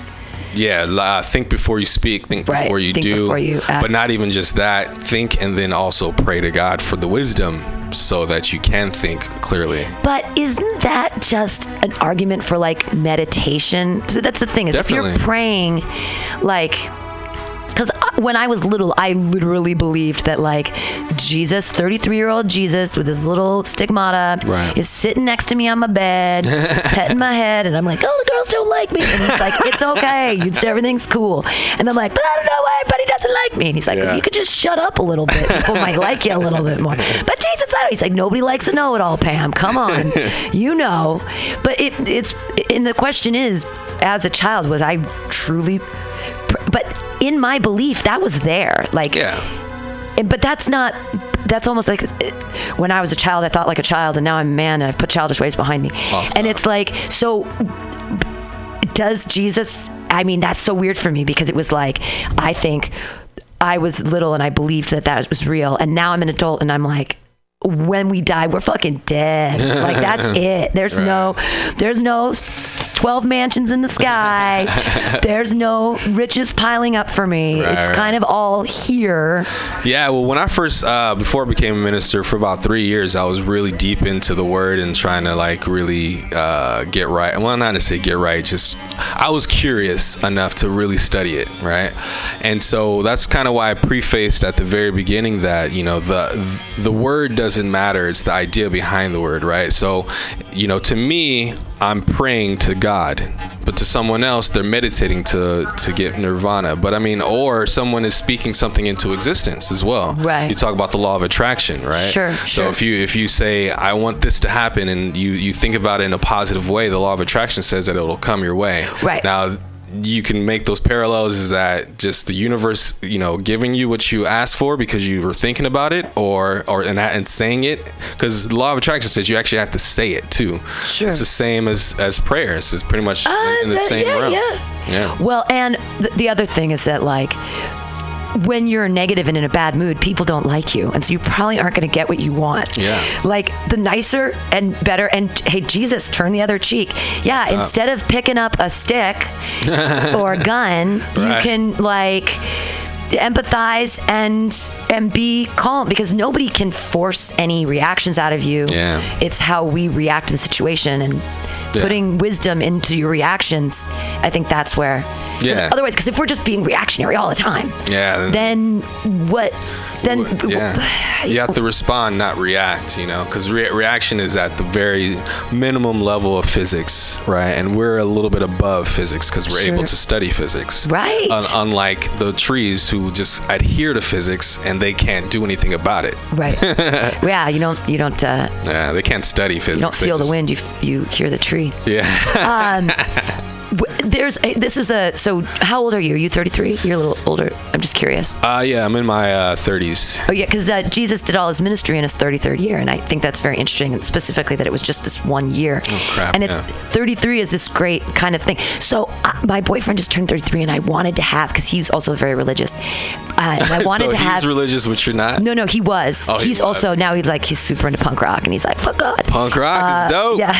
Yeah, uh, think before you speak, think Right, before you think do. before you. But not even just that. Think and then also pray to God for the wisdom so that you can think clearly. But isn't that just an argument for like meditation? So that's the thing is if you're praying, like, because uh, when I was little, I literally believed that like Jesus, 33 year old Jesus with his little stigmata, Right. is sitting next to me on my bed, petting my head, and I'm like, oh, the girls don't like me. And he's like, it's okay. You, everything's cool. And I'm like, but I don't know why everybody doesn't like me. And he's like, Yeah. if you could just shut up a little bit, people might like you a little bit more. But Jesus, I don't. He's like, nobody likes a know it all, Pam. Come on. you know. But it, it's, and the question is, as a child, was I truly, but in my belief, that was there. Like, Yeah. and- but that's not that's almost like when i was a child i thought like a child and now i'm a man and i've put childish ways behind me and it's like so does jesus i mean that's so weird for me because it was like i think i was little and i believed that that was real and now i'm an adult and i'm like when we die we're fucking dead like that's it there's no there's no 12 mansions in the sky there's no riches piling up for me Right, it's right. kind of all here Yeah, well, when I first, uh, before I became a minister, for about three years, I was really deep into the word and trying to like really uh, get right. Well, not to say get right, just I was curious enough to really study it, right? And so that's kind of why I prefaced at the very beginning that you know the the word doesn't matter; it's the idea behind the word, right? So, you know, to me, I'm praying to God, but to someone else, they're meditating to to get nirvana. But I mean, or someone is speaking something into existence as well. Right. You talk about the law of attraction, right? Sure, So sure. if you if you say I want this to happen and you you think about it in a positive way, the law of attraction says that it'll come your way. Right. Now you can make those parallels is that just the universe you know giving you what you asked for because you were thinking about it or or and, and saying it. Because law of attraction says you actually have to say it too. Sure. it's the same as as prayers it's pretty much in, in the Uh, same yeah, realm. yeah. yeah. Well, and th- the other thing is that like when you're negative and in a bad mood, people don't like you, and so you probably aren't going to get what you want. Yeah. Like the nicer and better, and hey, Jesus, turn the other cheek. Yeah. Instead of picking up a stick or a gun, you can like empathize and and be calm because nobody can force any reactions out of you Yeah. it's how we react to the situation and Yeah. putting wisdom into your reactions i think that's where. Yeah. otherwise because if we're just being reactionary all the time yeah then what then yeah. You have to respond not react you know because re- reaction is at the very minimum level of physics right? And we're a little bit above physics because we're Sure. able to study physics. Right. Un- unlike the trees who just adhere to physics and they can't do anything about it. Right. Yeah you don't you don't uh, yeah they can't study physics you don't feel the wind you f- you hear the tree. Yeah. Um there's a, this is a so how old are you are you 33 you're a little older i'm just curious uh yeah i'm in my uh 30s Oh yeah, because uh, Jesus did all his ministry in his 33rd year, and I think that's very interesting, and specifically that it was just this one year. Oh, crap, and it's yeah. 33 is this great kind of thing. So uh, my boyfriend just turned 33, and I wanted to have because he's also very religious, uh, and I wanted so to he's have. religious which you're not no, no, he was. Oh, he he's was. also now he's like he's super into punk rock, and he's like fuck God. punk rock Uh, is dope Yeah.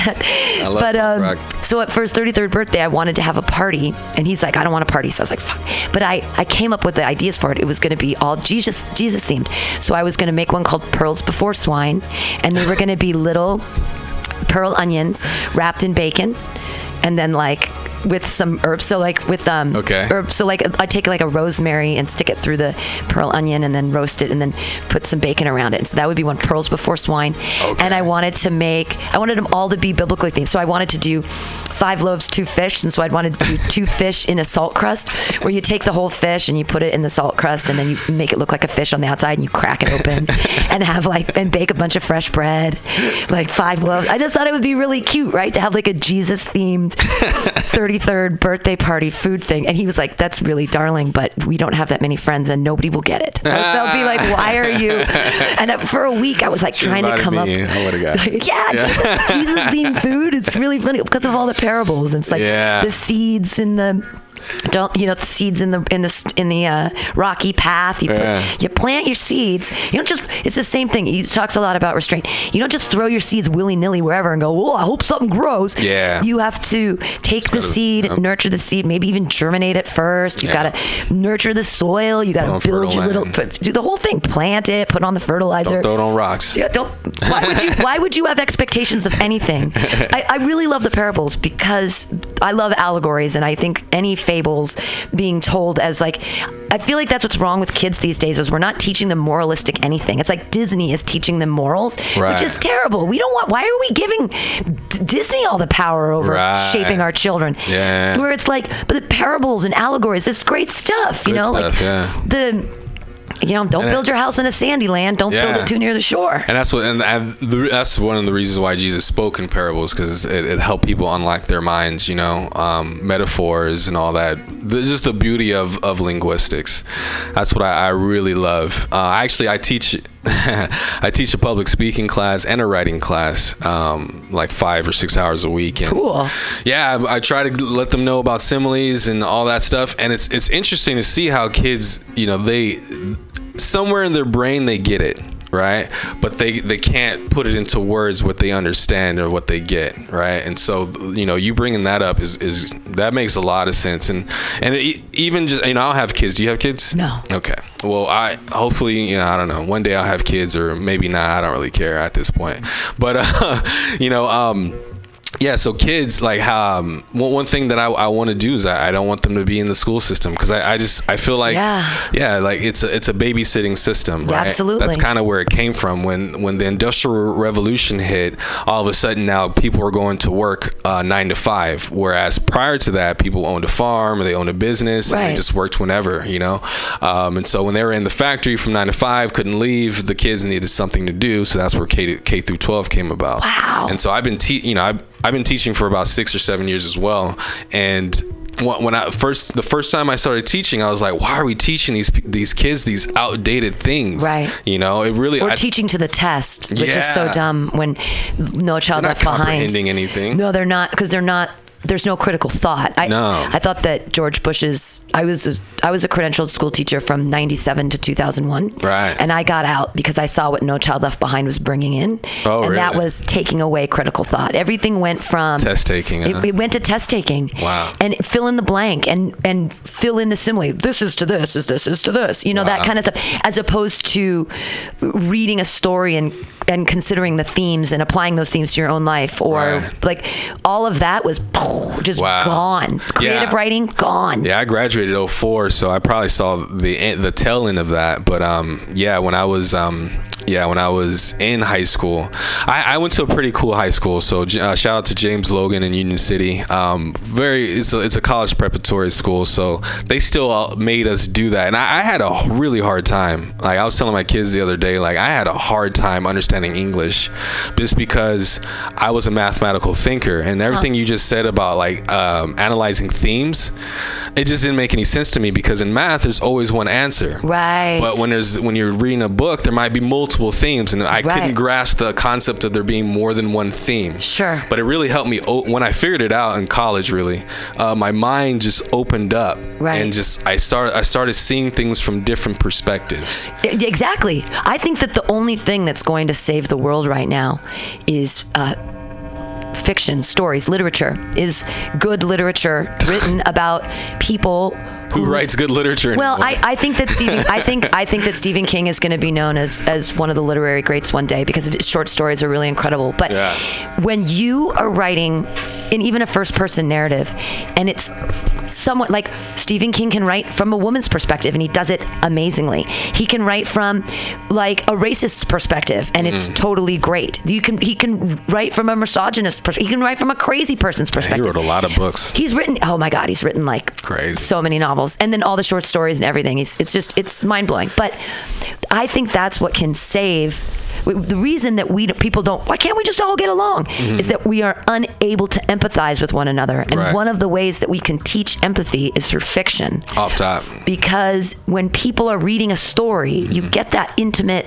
I love but punk um, rock. so at first 33rd birthday, I wanted to have a party, and he's like, I don't want a party. So I was like, fuck. But I, I came up with the ideas for it. It was going to be all Jesus Jesus themed. So I was going to make one called Pearls Before Swine, and they were going to be little pearl onions wrapped in bacon, and then like with some herbs. So like with um Okay. herbs. So like I take like a rosemary and stick it through the pearl onion and then roast it and then put some bacon around it. And so that would be one pearls before swine. Okay. And I wanted to make I wanted them all to be biblically themed. So I wanted to do five loaves, two fish, and so I'd wanted to do two fish in a salt crust where you take the whole fish and you put it in the salt crust and then you make it look like a fish on the outside and you crack it open and have like and bake a bunch of fresh bread, like five loaves. I just thought it would be really cute, right? To have like a Jesus themed 33rd birthday party food thing. And he was like, That's really darling, but we don't have that many friends and nobody will get it. They'll be like, Why are you? And uh, for a week, I was like trying to come me. up. I got it. yeah, Jesus, Jesus themed food. It's really funny because of all the parables. It's like Yeah. the seeds in the don't you know the seeds in the in the in the uh, rocky path. You Yeah. put, you plant your seeds. You don't just. It's the same thing. He talks a lot about restraint. You don't just throw your seeds willy nilly wherever and go. Well, I hope something grows. Yeah. You have to take the gotta- seed, yep. nurture the seed, maybe even germinate it first. You Yeah. gotta nurture the soil. You gotta build your little. Do the whole thing. Plant it. Put on the fertilizer. Don't throw it on rocks. Yeah, don't. Why would you? Why would you have expectations of anything? I, I really love the parables because I love allegories, and I think any fables being told as like I feel like that's what's wrong with kids these days is we're not teaching them moralistic anything. It's like Disney is teaching them morals, Right. which is terrible. We don't want. Why are we giving D- Disney all the power over Right. shaping our children? Yeah. Where it's like, but the parables and allegories, it's great stuff. You know, stuff, like yeah. the. You know, don't And build your house in a sandy land. Don't build it too near the shore. And that's what, and, and the, that's one of the reasons why Jesus spoke in parables, because it, it helped people unlock their minds. You know, um, metaphors and all that. The, just the beauty of, of linguistics. That's what I, I really love. Uh, actually, I teach. I teach a public speaking class and a writing class, um, like five or six hours a week. And Cool. yeah, I, I try to let them know about similes and all that stuff, and it's it's interesting to see how kids, you know, they somewhere in their brain they get it right? But they they can't put it into words what they understand or what they get right? And so you know you bringing that up is is that makes a lot of sense. And and it, even just you know i'll have kids. Do you have kids? No. okay. Well i hopefully you know i don't know. One day i'll have kids or maybe not. I don't really care at this point. But uh you know um yeah, so kids like um, one, one thing that I, I want to do is I, I don't want them to be in the school system because I, I just I feel like Yeah. yeah like it's a it's a babysitting system right absolutely. that's kind of where it came from when when the industrial revolution hit all of a sudden now people are going to work uh, nine to five whereas prior to that people owned a farm or they owned a business and Right. they just worked whenever you know um, and so when they were in the factory from nine to five couldn't leave the kids needed something to do so that's where K, K through 12 came about Wow. and so I've been te- you know I've, I've been teaching for about six or seven years as well and when I first the first time I started teaching I was like why are we teaching these these kids these outdated things Right. you know it really Or I, teaching to the test, which is so dumb when no child They're left behind. comprehending anything. No, they're not because they're not. There's no critical thought. I, No. I thought that George Bush's. I was a, I was a credentialed school teacher from '97 to 2001. Right. And I got out because I saw what No Child Left Behind was bringing in. Oh, and that was taking away critical thought. Everything went from Test taking, It, huh? it went to test taking. Wow. And fill in the blank and and fill in the simile. This is to this. Is this is to this. You know that kind of stuff. As opposed to reading a story and and considering the themes and applying those themes to your own life or Right. like all of that was just Wow. gone. Creative Yeah. writing gone. Yeah, I graduated 04, so I probably saw the the tail end of that. But um, yeah, when I was um, yeah, when I was in high school, I, I went to a pretty cool high school. So uh, shout out to James Logan in Union City. Um, very, it's a, it's a college preparatory school, so they still uh, made us do that, and I, I had a really hard time. Like I was telling my kids the other day, like I had a hard time understanding English, just because I was a mathematical thinker, and everything you just said about like um, analyzing themes, it just didn't make any sense to me because in math there's always one answer. Right. But when there's when you're reading a book, there might be multiple themes, and I Right. couldn't grasp the concept of there being more than one theme. Sure. But it really helped me o- when I figured it out in college. Really, uh, my mind just opened up, Right. and just I started I started seeing things from different perspectives. Exactly. I think that the only thing that's going to save the world right now is uh, fiction, stories, literature. Is good literature written about people Who writes good literature? Well. I, I think that Stephen I think I think that Stephen King is going to be known as as one of the literary greats one day because his short stories are really incredible. But Yeah. when you are writing in even a first person narrative and it's somewhat like Stephen King can write from a woman's perspective and he does it amazingly. He can write from like a racist's perspective and Mm. it's totally great. You can he can write from a misogynist pers- he can write from a crazy person's perspective. he wrote a lot of books. He's written. Oh my God, he's written like Crazy. so many novels, and then all the short stories and everything. It's, it's just it's mind blowing. But I think that's what can save. The reason that we people don't why can't we just all get along is that we are unable to empathize with one another, and Mm-hmm. Right. one of the ways that we can teach empathy is through fiction Off top. because when people are reading a story, you Mm-hmm. get that intimate,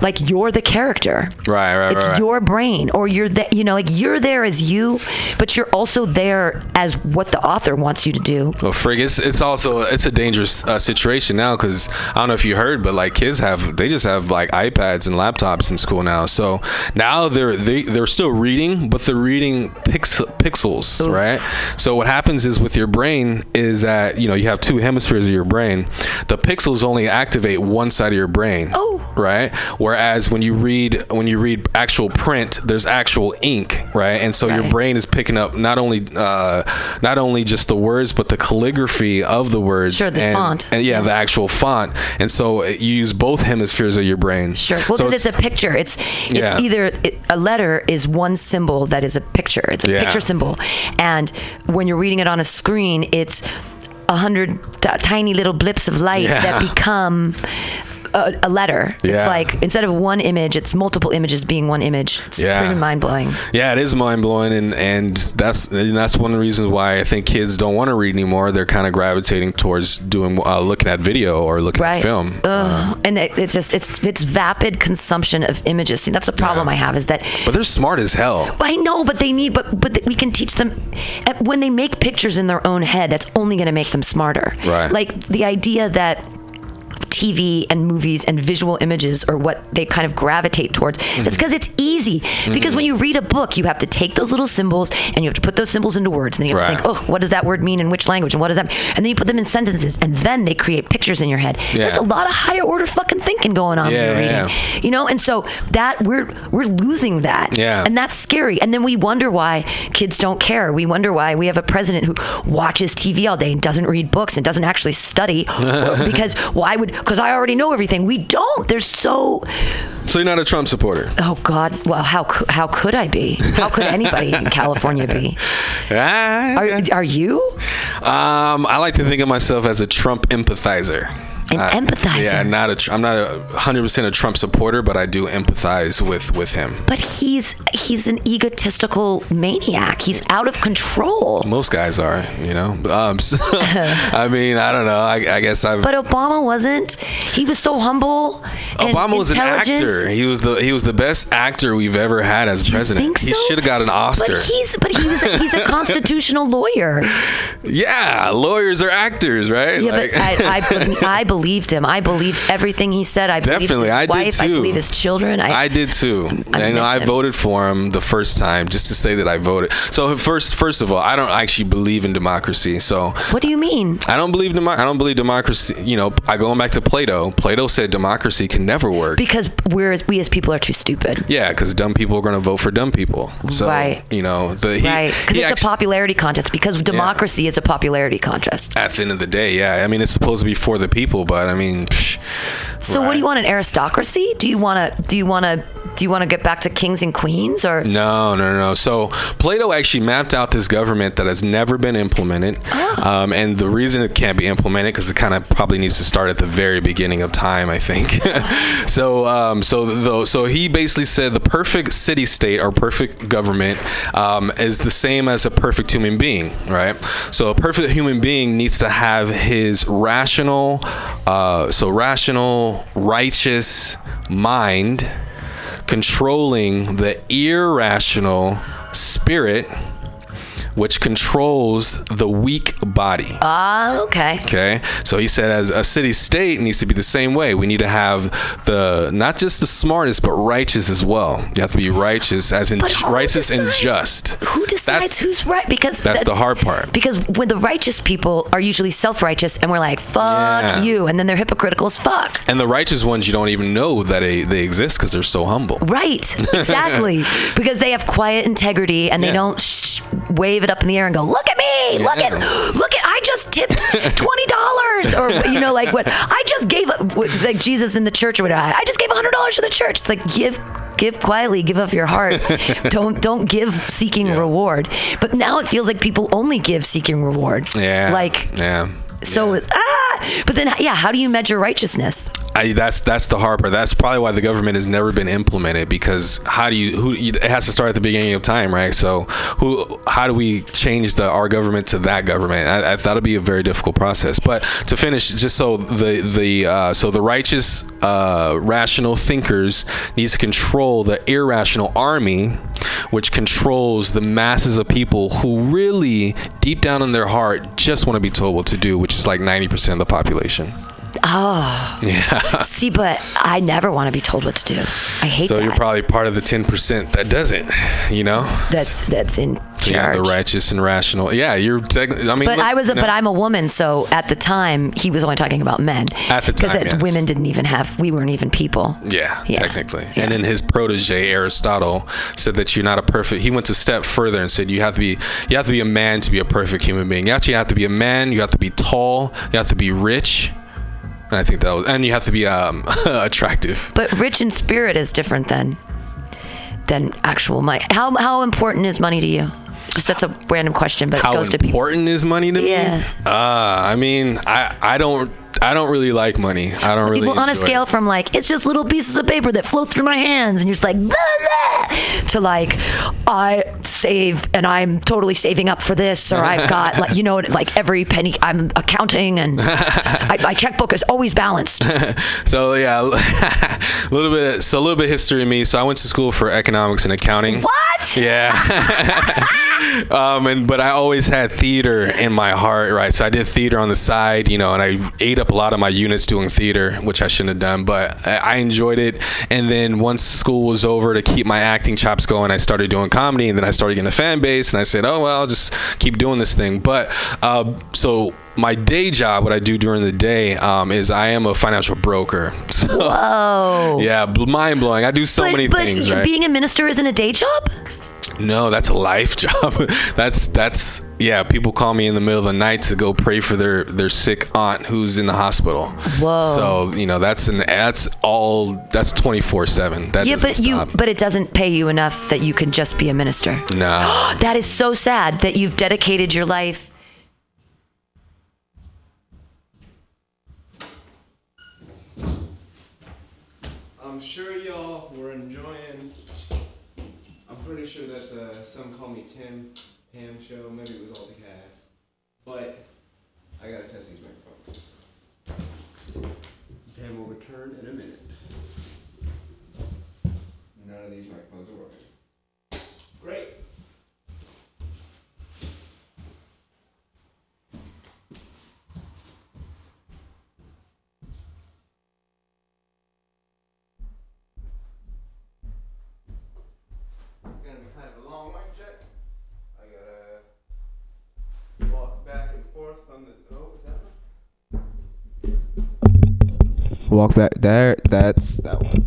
like you're the character. Right, right, It's right, right. your brain, or you're there. You know, like you're there as you, but you're also there as what the author wants you to do. Well, frig, it's it's also it's a dangerous uh, situation now because I don't know if you heard, but like kids have they just have like iPads and laptops in school now. So now they're they, they're still reading, but they're reading pix- pixels, Oof. right? So what happens is with your brain is that you know you have two hemispheres of your brain. The pixels only activate one side of your brain. Oh. Right. Whereas when you read when you read actual print, there's actual ink, right? And so your brain is picking up not only uh, not only just the words, but the calligraphy of the words. Sure, the and, font. And yeah, the actual font. And so you use both hemispheres of your brain. Sure. Well, So because it's, a picture. It's it's Yeah. either it, a letter is one symbol that is a picture. It's a Yeah. picture symbol, and when you're reading it on a screen, it's a hundred t- tiny little blips of light Yeah. that become. A, a letter. Yeah. It's like instead of one image, it's multiple images being one image. It's Yeah. pretty mind blowing. Yeah, it is mind blowing, and and that's and that's one of the reasons why I think kids don't want to read anymore. They're kind of gravitating towards doing uh, looking at video or looking Right. at film. Ugh. and it, it's just it's it's vapid consumption of images. See, that's the problem I have is that But they're smart as hell. I know, but they need, but but we can teach them uh, when they make pictures in their own head. That's only going to make them smarter. Right. Like the idea that TV and movies and visual images are what they kind of gravitate towards. Mm-hmm. That's because it's easy. Because when you read a book, you have to take those little symbols and you have to put those symbols into words. And then you have Right. to think, oh, what does that word mean in which language? And what does that mean? And then you put them in sentences and then they create pictures in your head. There's a lot of higher order fucking thinking going on when you're yeah, reading. You know, and so that we're we're losing that. Yeah. And that's scary. And then we wonder why kids don't care. We wonder why we have a president who watches TV all day and doesn't read books and doesn't actually study. because why would? Because I already know everything. We don't. There's so. So you're not a Trump supporter? Oh God. Well, how how could I be? How could anybody in California be? Ah, Are are you? Um, I like to think of myself as a Trump empathizer. An Uh, empathizer? Yeah, not a. I'm not a 100 percent a Trump supporter, but I do empathize with with him. But he's he's an egotistical maniac. He's out of control. Most guys are, you know. Um, so- I mean, I don't know. I, I guess I've. But Obama wasn't. He was so humble. Obama was an actor. He was the he was the best actor we've ever had as You president. think He should have got an Oscar. But he's but he was a, he's a constitutional lawyer. yeah, lawyers are actors, right? Yeah, Like- but I, I, I believed him. I believed everything he said. I believed Definitely, his I did wife. I too. believe his children. I, I did too. I I know I him. voted for him the first time just to say that I voted. So first, first of all, I don't actually believe in democracy. So What do you mean? I don't believe demo- I don't believe democracy. You know, I going back to Plato. Plato said democracy can never work. Because we're we as people are too stupid. yeah, because dumb people are going to vote for dumb people. So Right. you know, the he, right? Because it's actu- a popularity contest. Because democracy is a popularity contest. At the end of the day, yeah. I mean, it's supposed to be for the people, but I mean, psh, So what do you want? An aristocracy? Do you want to? Do you want to? Do you want to get back to kings and queens or? No, no, no, no. So Plato actually mapped out this government that has never been implemented, Ah. um, and the reason it can't be implemented because it kind of probably needs to start at the very beginning of time, I think. so, um, so though, so he basically said the perfect city state or perfect government um, is the same as a perfect human being, right? So a perfect human being needs to have his rational, uh, so rational, righteous mind controlling the irrational spirit which controls the weak body. Ah, okay. Okay, so he said, as a city state needs to be the same way. We need to have the not just the smartest, but righteous as well. You have to be righteous, as in righteous and just. Who decides That's- who's right? Because that's the hard part. Because when the righteous people are usually self-righteous, and we're like, "Fuck Yeah. you," and then they're hypocritical as fuck. And the righteous ones, you don't even know that they, they exist because they're so humble. Right, exactly. because they have quiet integrity and they Yeah. don't sh- wave it up in the air and go, "Look at me! Look at, look at! I just tipped twenty dollars, or you know, like what I just gave, like Jesus in the church or whatever. I just gave hundred dollars to the church. It's like give, give quietly, give of your heart. don't don't give seeking reward. But now it feels like people only give seeking reward. Yeah. like yeah. so. Ah, but then yeah, how do you measure righteousness? I, that's that's the hard part. That's probably why the government has never been implemented because how do you who it has to start at the beginning of time, right? So who how do we change the our government to that government? I, I thought it'd be a very difficult process. But to finish, just so the the uh, so the righteous uh, rational thinkers needs to control the irrational army, which controls the masses of people who really deep down in their heart just want to be told what to do, which is like ninety percent of the population. Oh. Yeah. See, but I never want to be told what to do. I hate that So that. you're probably part of the 10% that doesn't, you know? that's that's in charge. Yeah, the righteous and rational. Yeah, you're technically. I mean, But look, I was, a, know, but I'm a woman, so at the time he was only talking about men. At the time, because yes. women didn't even have, we weren't even people. Yeah, Yeah. technically. Yeah. And then his protege Aristotle said that you're not a perfect. He went a step further and said you have to be you have to be a man to be a perfect human being. You actually have to be a man. You have to be tall. You have to be rich. And I think that was, and you have to be um, attractive. But rich in spirit is different than than actual money. How how important is money to you? Just that's a random question, but How it goes to people. important is money to Yeah. me? Uh, I mean, I I don't I don't really like money. I don't really. well, on a scale it. from like it's just little pieces of paper that float through my hands, and you're just like blah, blah, to like I save and I'm totally saving up for this, or I've got like you know like every penny I'm accounting and I, my checkbook is always balanced. So yeah, a little bit. So a little bit history of me. So I went to school for economics and accounting. What? Yeah. um, and but I always had theater in my heart, right? So I did theater on the side, you know, and I ate up a lot of my units doing theater, which I shouldn't have done, but I, enjoyed it. And then once school was over, to keep my acting chops going, I started doing comedy, and then I started getting a fan base, and I said, oh well, I'll just keep doing this thing. But uh, so my day job, what I do during the day, um, is I am a financial broker. So, Oh. yeah, mind blowing. I do so but, many but things, right? being a minister isn't a day job. No, that's a life job. that's that's yeah. People call me in the middle of the night to go pray for their their sick aunt who's in the hospital. Whoa. So you know that's an that's all that's twenty four seven. That yeah, doesn't but you but it doesn't pay you enough that you can just be a minister. no. That is so sad that you've dedicated your life. I'm sure some call me Tim Pam show. Maybe it was all the cast, but I gotta test these microphones. Pam will return in a minute. None of these microphones are working. Great. Walk back there. That's that one.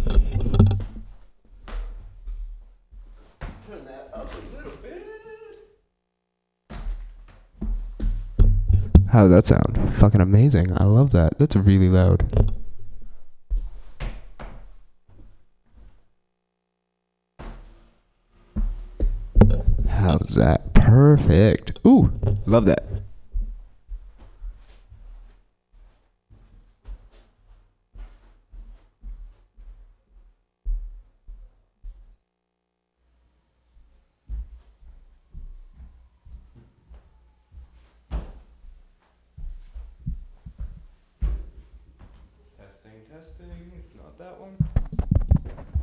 How does that sound? Fucking amazing. I love that. That's really loud. How's that? Perfect. Ooh, love that.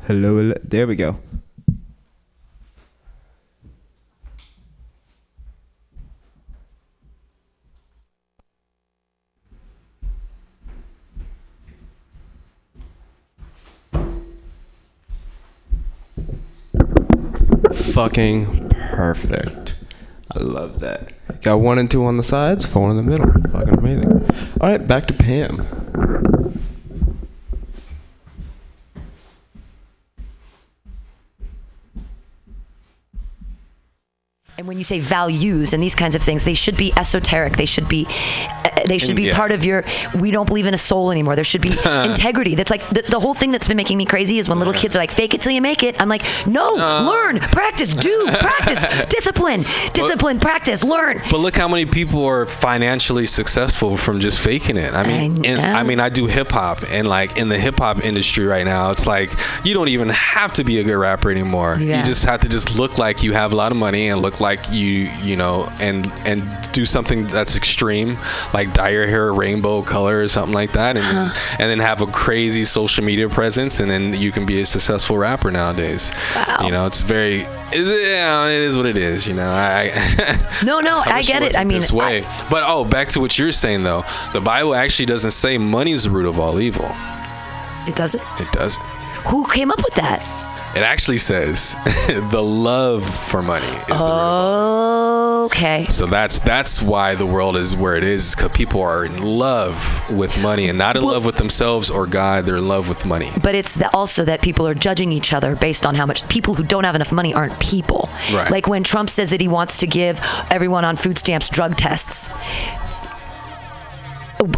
Hello, hello. There we go. Fucking perfect. I love that. Got one and two on the sides, four in the middle. Fucking amazing. All right, back to Pam. And when you say values and these kinds of things, they should be esoteric. They should be, uh, they should be Yeah. part of your. We don't believe in a soul anymore. There should be integrity. That's like the, the whole thing that's been making me crazy is when little kids are like, "Fake it till you make it." I'm like, no, learn, practice, do, practice, discipline, discipline, practice, learn. But look how many people are financially successful from just faking it. I mean, I in, I mean, I do hip hop, and like in the hip hop industry right now, it's like you don't even have to be a good rapper anymore. Yeah. You just have to just look like you have a lot of money and look like you you know and and do something that's extreme like dye your hair a rainbow color or something like that and uh-huh. and then have a crazy social media presence and then you can be a successful rapper nowadays Wow. you know it's very is it, yeah, it is what it is you know i No, no, I, wish get it. I mean, this way. I- but oh, back to what you're saying though. The Bible actually doesn't say money's the root of all evil. it doesn't. It doesn't. Who came up with that? It actually says the love for money is the root. Oh, Okay. So that's that's why the world is where it is because people are in love with money and not in Well- love with themselves or God. They're in love with money. But it's the, also that people are judging each other based on how much people who don't have enough money aren't people. Right. Like when Trump says that he wants to give everyone on food stamps drug tests.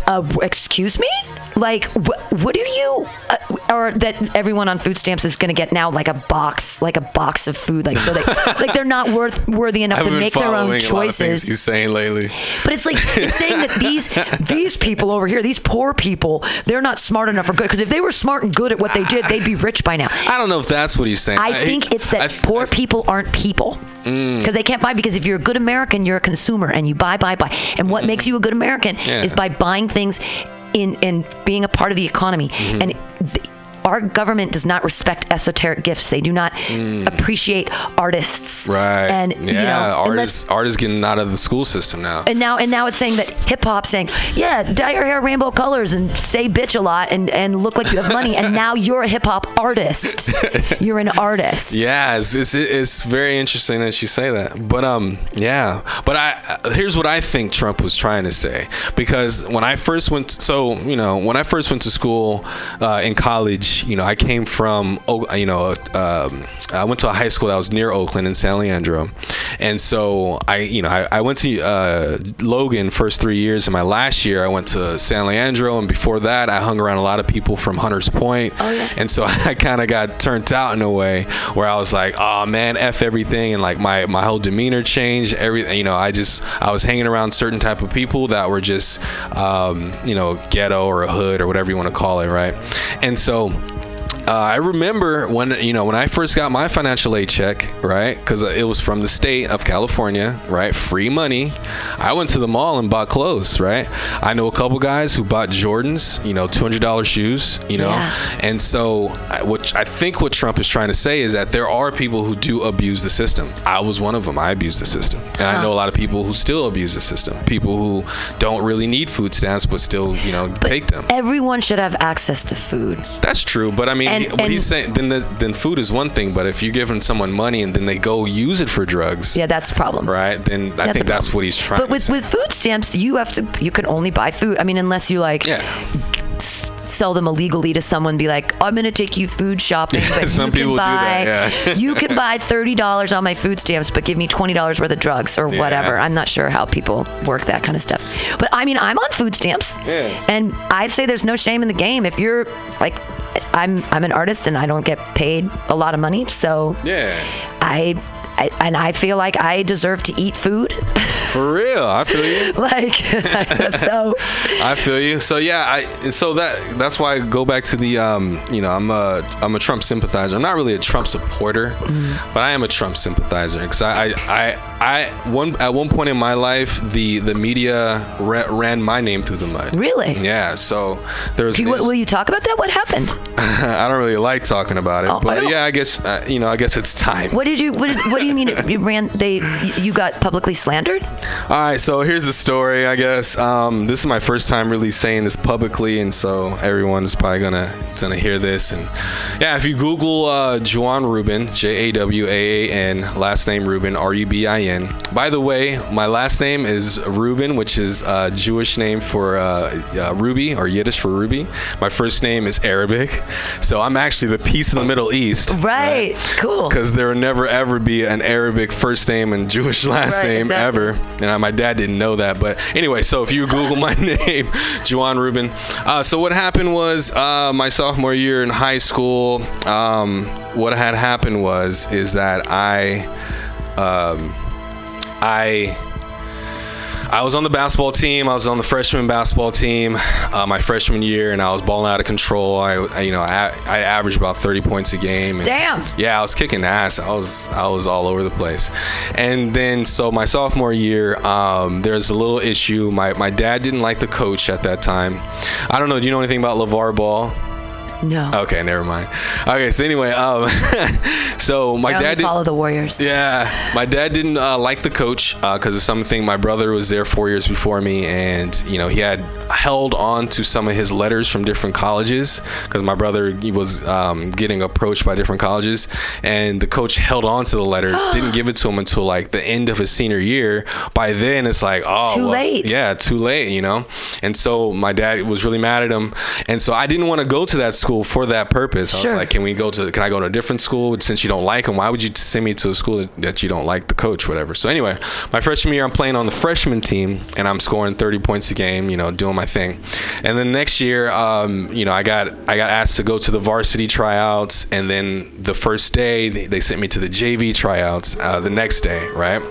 Uh, excuse me? Like, wh- what do you, uh, or that everyone on food stamps is going to get now like a box, like a box of food, like so they, like they're not worth worthy enough to make their own a lot of things choices. he's saying lately. But it's like it's saying that these these people over here, these poor people, they're not smart enough or good. Because if they were smart and good at what they did, they'd be rich by now. I don't know if that's what he's saying. I think it's that I poor I people aren't people Mm. because they can't buy. Because if you're a good American, you're a consumer and you buy, buy, buy. And what makes you a good American. Yeah. is by buying things in in being a part of the economy. Mm-hmm. And th- our government does not respect esoteric gifts. They do not appreciate artists. Mm. Right. And yeah, you know, artists artists getting out of the school system now. and now and now it's saying that hip hop saying, yeah, dye your hair rainbow colors and say bitch a lot and, and look like you have money and now you're a hip hop artist. You're an artist. Yeah, it's, it's it's very interesting that you say that. But um, yeah. But I here's what I think Trump was trying to say because when I first went, so you know, when I first went to school uh, in college, you know, I came from, you know, um, I went to a high school that was near Oakland in San Leandro, and so I, you know, I, I went to uh, Logan first three years, and my last year I went to San Leandro, and before that I hung around a lot of people from Hunters Point, Oh, yeah. and so I kind of got turned out in a way where I was like, oh man, f everything, and like my my whole demeanor changed. Everything, you know, I just I was hanging around certain type of people that were just, um, you know, ghetto or a hood or whatever you want to call it, right? And so. Uh, I remember when you know when I first got my financial aid check, right? Because it was from the state of California, right? Free money. I went to the mall and bought clothes, right? I know a couple guys who bought Jordans, you know, two hundred dollars shoes, you know, Yeah. and so I- what I think what Trump is trying to say is that there are people who do abuse the system. I was one of them. I abused the system, and I know a lot of people who still abuse the system. People who don't really need food stamps but still, you know, take them. Everyone should have access to food. That's true, but I mean, And- what and- he's saying, then the, then food is one thing, but if you're giving someone money and then they go use it for drugs, Yeah, that's a problem. right? Then I That's think that's what he's trying. But with to say. with food stamps, you have to you can only buy food. I mean, unless you like yeah, sell them illegally to someone, be like, I'm gonna take you food shopping, but Some you people do can buy that, yeah. you can buy thirty dollars on my food stamps, but give me twenty dollars worth of drugs or whatever. I'm not sure how people work that kind of stuff. But I mean, I'm on food stamps, Yeah. and I say there's no shame in the game if you're like. I'm I'm an artist and I don't get paid a lot of money, so yeah, I, I and I feel like I deserve to eat food. for real. I feel you. like so I feel you. So yeah, I and so that that's why I go back to the um, you know, I'm a I'm a Trump sympathizer. I'm not really a Trump supporter, Mm. but I am a Trump sympathizer because I, I I I one at one point in my life the the media ra- ran my name through the mud. really. Yeah, so there was. You, will you talk about that? What happened? I don't really like talking about it, Oh, but don't- yeah, I guess uh, you know, I guess it's time. What did you? What, did, what do you mean? It, it ran? They you got publicly slandered? All right, so here's the story. I guess um, this is my first time really saying this publicly, and so everyone's probably gonna gonna hear this. And yeah, if you Google uh, Jawaan Rubin, J A W A A N, last name Rubin, R U B I N. By the way, my last name is Rubin, which is a Jewish name for uh, uh, Ruby or Yiddish for Ruby. My first name is Arabic, so I'm actually the peace in the Middle East. Right. Cool. Because there will never ever be an Arabic first name and Jewish last Right, name exactly. ever. And uh, my dad didn't know that. But anyway, so if you Google my name, Jawaan Rubin. Uh, so what happened was uh, my sophomore year in high school. Um, what had happened was is that I, um, I. I was on the basketball team. I was on the freshman basketball team uh, my freshman year, and I was balling out of control. I, I you know, I, I averaged about 30 points a game. And Damn. Yeah, I was kicking ass. I was I was all over the place. And then so my sophomore year, um, there's a little issue. My my dad didn't like the coach at that time. I don't know. Do you know anything about LaVar Ball? No. Okay, never mind. Okay, so anyway, um, so my I dad did, follow the Warriors. yeah, my dad didn't uh, like the coach because of something. My brother was there four years before me, and you know he had held on to some of his letters from different colleges because my brother he was um, getting approached by different colleges, and the coach held on to the letters, didn't give it to him until like the end of his senior year. By then, it's like oh, Too well, late. Yeah, too late, you know. And so my dad was really mad at him, and so I didn't want to go to that school for that purpose. I Sure. was like, can we go to? Can I go to a different school since you don't like him? Why would you send me to a school that, that you don't like the coach, whatever? So anyway, my freshman year, I'm playing on the freshman team, and I'm scoring 30 points a game, you know, doing my thing. And then next year, um, you know, I got I got asked to go to the varsity tryouts, and then the first day they, they sent me to the JV tryouts uh, the next day, right?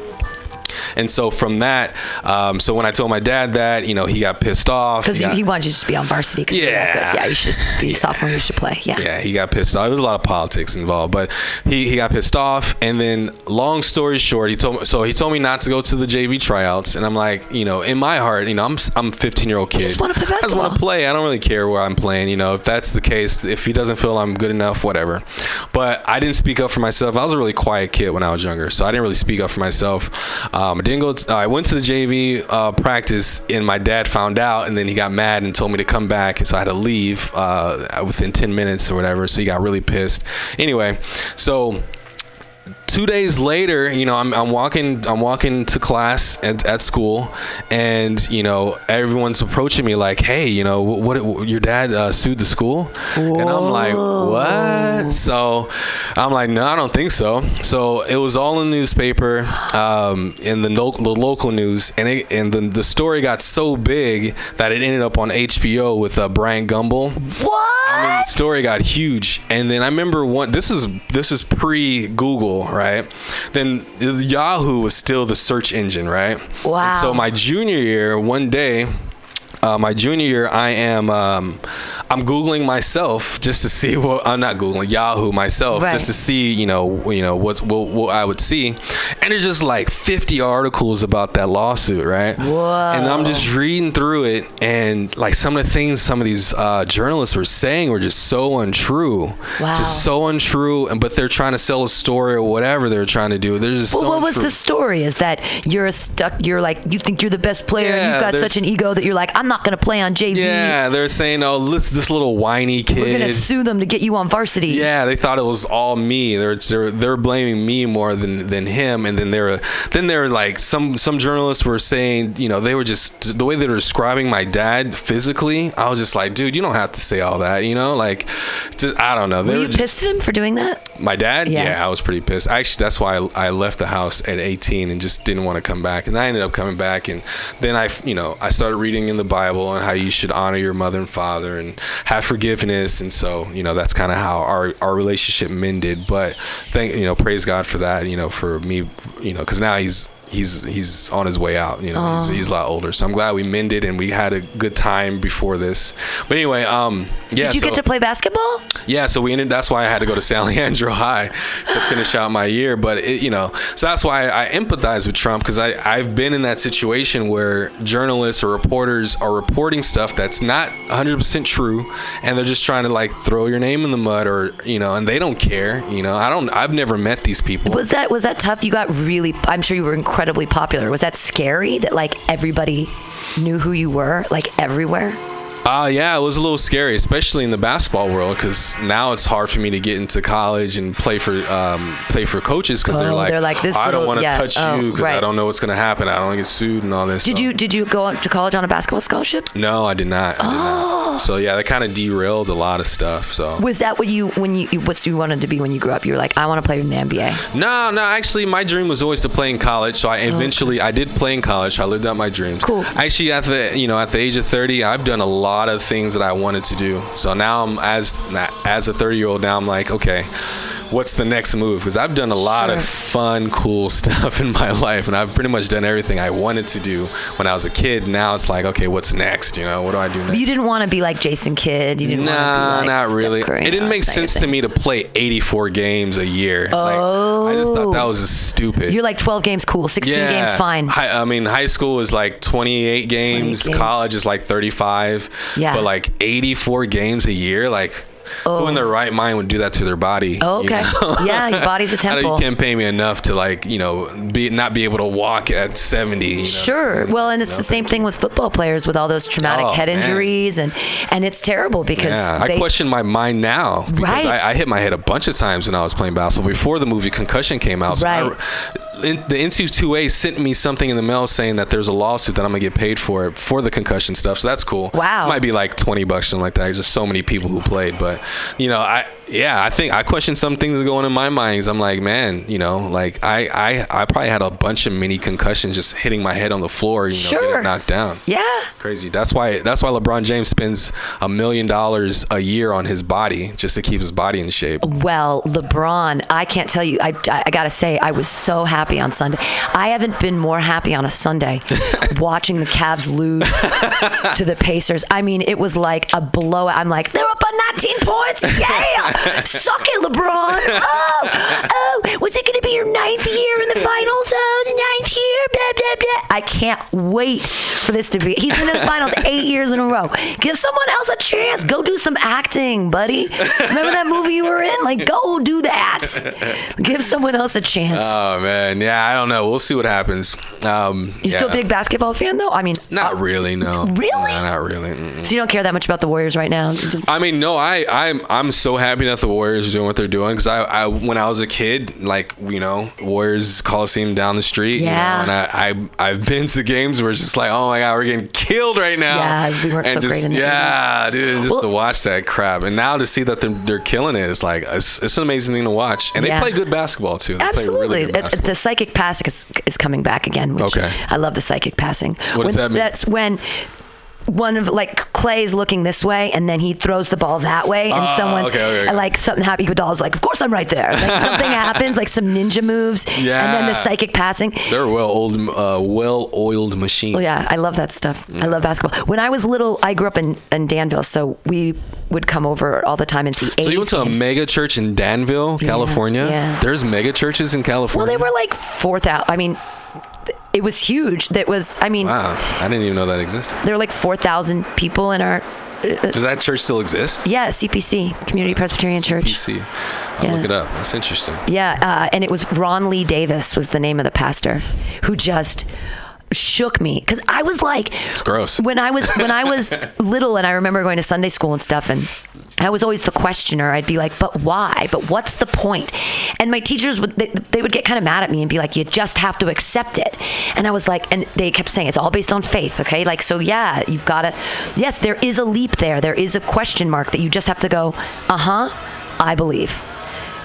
And so from that, um, so when I told my dad that, you know, he got pissed off. Because He he wanted you to just be on varsity. Cause Yeah. good. Yeah, you should be sophomore. You should play. Yeah. yeah, he got pissed off. There was a lot of politics involved, but he, he got pissed off. And then, long story short, he told me so he told me not to go to the JV tryouts. And I'm like, you know, in my heart, you know, I'm I'm a 15 year old kid. just wanna play I just want to play. I don't really care where I'm playing. You know, if that's the case, if he doesn't feel I'm good enough, whatever. But I didn't speak up for myself. I was a really quiet kid when I was younger, so I didn't really speak up for myself. Um, I didn't go. I went to the JV uh, practice, and my dad found out, and then he got mad and told me to come back, so I had to leave uh, within 10 minutes or whatever. So he got really pissed. Anyway, so two days later, you know, I'm, I'm walking, I'm walking to class at, at school, and you know, everyone's approaching me like, "Hey, you know, what, what your dad uh, sued the school?" And I'm like, "What?" So I'm like, "No, I don't think so." So it was all in the newspaper, um, in the, no, the local news, and it, and the, the story got so big that it ended up on HBO with uh, Brian Gumbel. What? I mean, the story got huge, and then I remember one. This is this is pre Google, right? Then Yahoo was still the search engine, right? Wow. And so my junior year, one day. Uh, my junior year, I am um, I'm googling myself just to see what I'm not googling Yahoo myself Right. just to see you know you know what's what, what I would see, and there's just like 50 articles about that lawsuit, right? Whoa. And I'm just reading through it, and like some of the things some of these uh, journalists were saying were just so untrue, Wow. just so untrue. And but they're trying to sell a story or whatever they're trying to do. They're just Well, so what was the story? Is that you're a stuck? You're like you think you're the best player. and Yeah, you've got such an ego that you're like, I'm not gonna play on JV. Yeah, they're saying, oh, this this little whiny kid. We're gonna sue them to get you on varsity. Yeah, they thought it was all me. They're they're, they're blaming me more than, than him. And then they're then they're like some some journalists were saying, you know, they were just the way they were describing my dad physically. I was just like, dude, you don't have to say all that, you know, like, just, I don't know. They Were were you just- pissed at him for doing that? my dad? Yeah. I was pretty pissed. Actually, that's why I, I left the house at 18 and just didn't want to come back. And I ended up coming back, and then I, you know, I started reading in the Bible and how you should honor your mother and father and have forgiveness. And so, you know, that's kind of how our our relationship mended. But thank, you know, praise God for that. You know, for me, you know, because now he's. He's he's on his way out, you know. He's, he's a lot older, so I'm glad we mended and we had a good time before this. But anyway, um, yeah. Did you so, get to play basketball? yeah, so we ended. That's why I had to go to San Leandro High to finish out my year. But it, you know, so that's why I empathize with Trump because I I've been in that situation where journalists or reporters are reporting stuff that's not 100% true, and they're just trying to like throw your name in the mud or you know, and they don't care. You know, I don't. I've never met these people. Was that was that tough? You got really. I'm sure you were incredibly popular. Was that scary? That like everybody knew who you were, like everywhere. Uh, yeah, it was a little scary, especially in the basketball world, because now it's hard for me to get into college and play for um, play for coaches because they're Oh, like, they're like, this I don't want to yeah, touch oh, you because I don't know what's gonna happen. I don't want to get sued and all this. Did so- you did you go to college on a basketball scholarship? No, I did not. I did Oh. not. So yeah, that kind of derailed a lot of stuff. So Was that what you when you what you wanted to be when you grew up? You were like, I want to play in the NBA. no, no. Actually, my dream was always to play in college. So I eventually I did play in college. So I lived out my dreams. Cool. Actually, at the you know at the age of 30, I've done a lot of things that I wanted to do. So now I'm as as a 30 year old now I'm like okay. What's the next move? Because I've done a lot of fun, cool stuff in my life, and I've pretty much done everything I wanted to do when I was a kid. Now it's like, okay, what's next? You know, what do I do next? You didn't want to be like Jason Kidd. You didn't Nah, want to be like not really. It didn't make it's not your sense to me to play 84 games a year. Like, I just thought that oh. was stupid. You're like 12 games cool, 16 games fine. Hi, I mean, high school is like 28 games. games. College is like 35. Yeah. But like 84 games a year, like. Who in their oh. right mind would do that to their body? Oh, you okay. know? Yeah, your body's a temple. You can't pay me enough to like, you know, be not be able to walk at 70. You know Sure. Well, and it's the same thing with football players with all those traumatic Oh, head man. injuries and and it's terrible because Yeah, they I question my mind now because Right. I, I hit my head a bunch of times when I was playing basketball before the movie Concussion came out. So Right. I, the NCAA sent me something in the mail saying that there's a lawsuit that I'm gonna get paid for for the concussion stuff. So that's cool. Wow. might be like 20 bucks something like that. There's just so many people who played, but you know, I yeah, I think I question some things that going in my mind. 'cause I'm like, man, you know, like I I I probably had a bunch of mini concussions just hitting my head on the floor, you know, Sure. getting knocked down. Yeah. Crazy. That's why. That's why LeBron James spends a million dollars a year on his body just to keep his body in shape. Well, LeBron, I can't tell you. I, I, got to say, I was so happy on Sunday. I haven't been more happy on a Sunday watching the Cavs lose to the Pacers. I mean, it was like a blowout. I'm like, they're up by 19 points. Yeah. Suck it, LeBron. Oh, oh, was it going to be your ninth year in the finals? Oh, the ninth year. Blah, blah, blah. I can't wait for this to be. He's been in the finals eight years in a row. Give someone else a chance. Go do some acting, buddy. Remember that movie you were in? Like, go do that. Give someone else a chance. Oh man, yeah. I don't know. We'll see what happens. Um, you still a big basketball fan, though? I mean, Not really. No. Really? No, not really. Mm-mm. so you don't care that much about the Warriors right now? I mean, no, I, I'm, I'm so happy that the Warriors are doing what they're doing because I, I, when I was a kid, like, you know, Warriors Coliseum down the street, you know, Yeah. and I, I, I've been to games where it's just like, oh my god, we're getting killed right now. Yeah, we weren't and so just, great in the Yeah, dude, just Well- to watch that crap, and now to see that they're, they're killing it, it's like, it's, it's an amazing thing to watch, and Yeah. they play good basketball too. They play Absolutely. really good It- basketball. the psychic passing is, is coming back again. Which Okay. I love the psychic passing. What does that mean? That's when one of like Clay's looking this way and then he throws the ball that way and Oh, someone's okay, okay, okay. like something happens. Iguodala's like, of course I'm right there. Like, something happens, like some ninja moves, yeah. and then the psychic passing. They're well oiled, uh, well oiled machine. Oh yeah, I love that stuff. I love basketball. When I was little, I grew up in, in Danville, so we would come over all the time and see. So you went to a games. mega church in Danville, California. yeah. There's mega churches in California. Well, they were like four thousand. I mean, it was huge. That was. I mean, Wow, I didn't even know that existed. there were like four thousand people in our. uh, Does that church still exist? Yeah, CPC, Community Presbyterian Church. PC. I'll Yeah. look it up. That's interesting. Yeah, uh, and it was Ron Lee Davis was the name of the pastor, who just shook me because I was like, It's gross. when I was when I was little and I remember going to Sunday school and stuff and I was always the questioner. I'd be like, "But why? But what's the point?" And my teachers would they, they would get kind of mad at me and be like, "You just have to accept it." And I was like, and they kept saying it's all based on faith, okay? Like so yeah, you've got to Yes, there is a leap there. There is a question mark that you just have to go, "Uh-huh, I believe."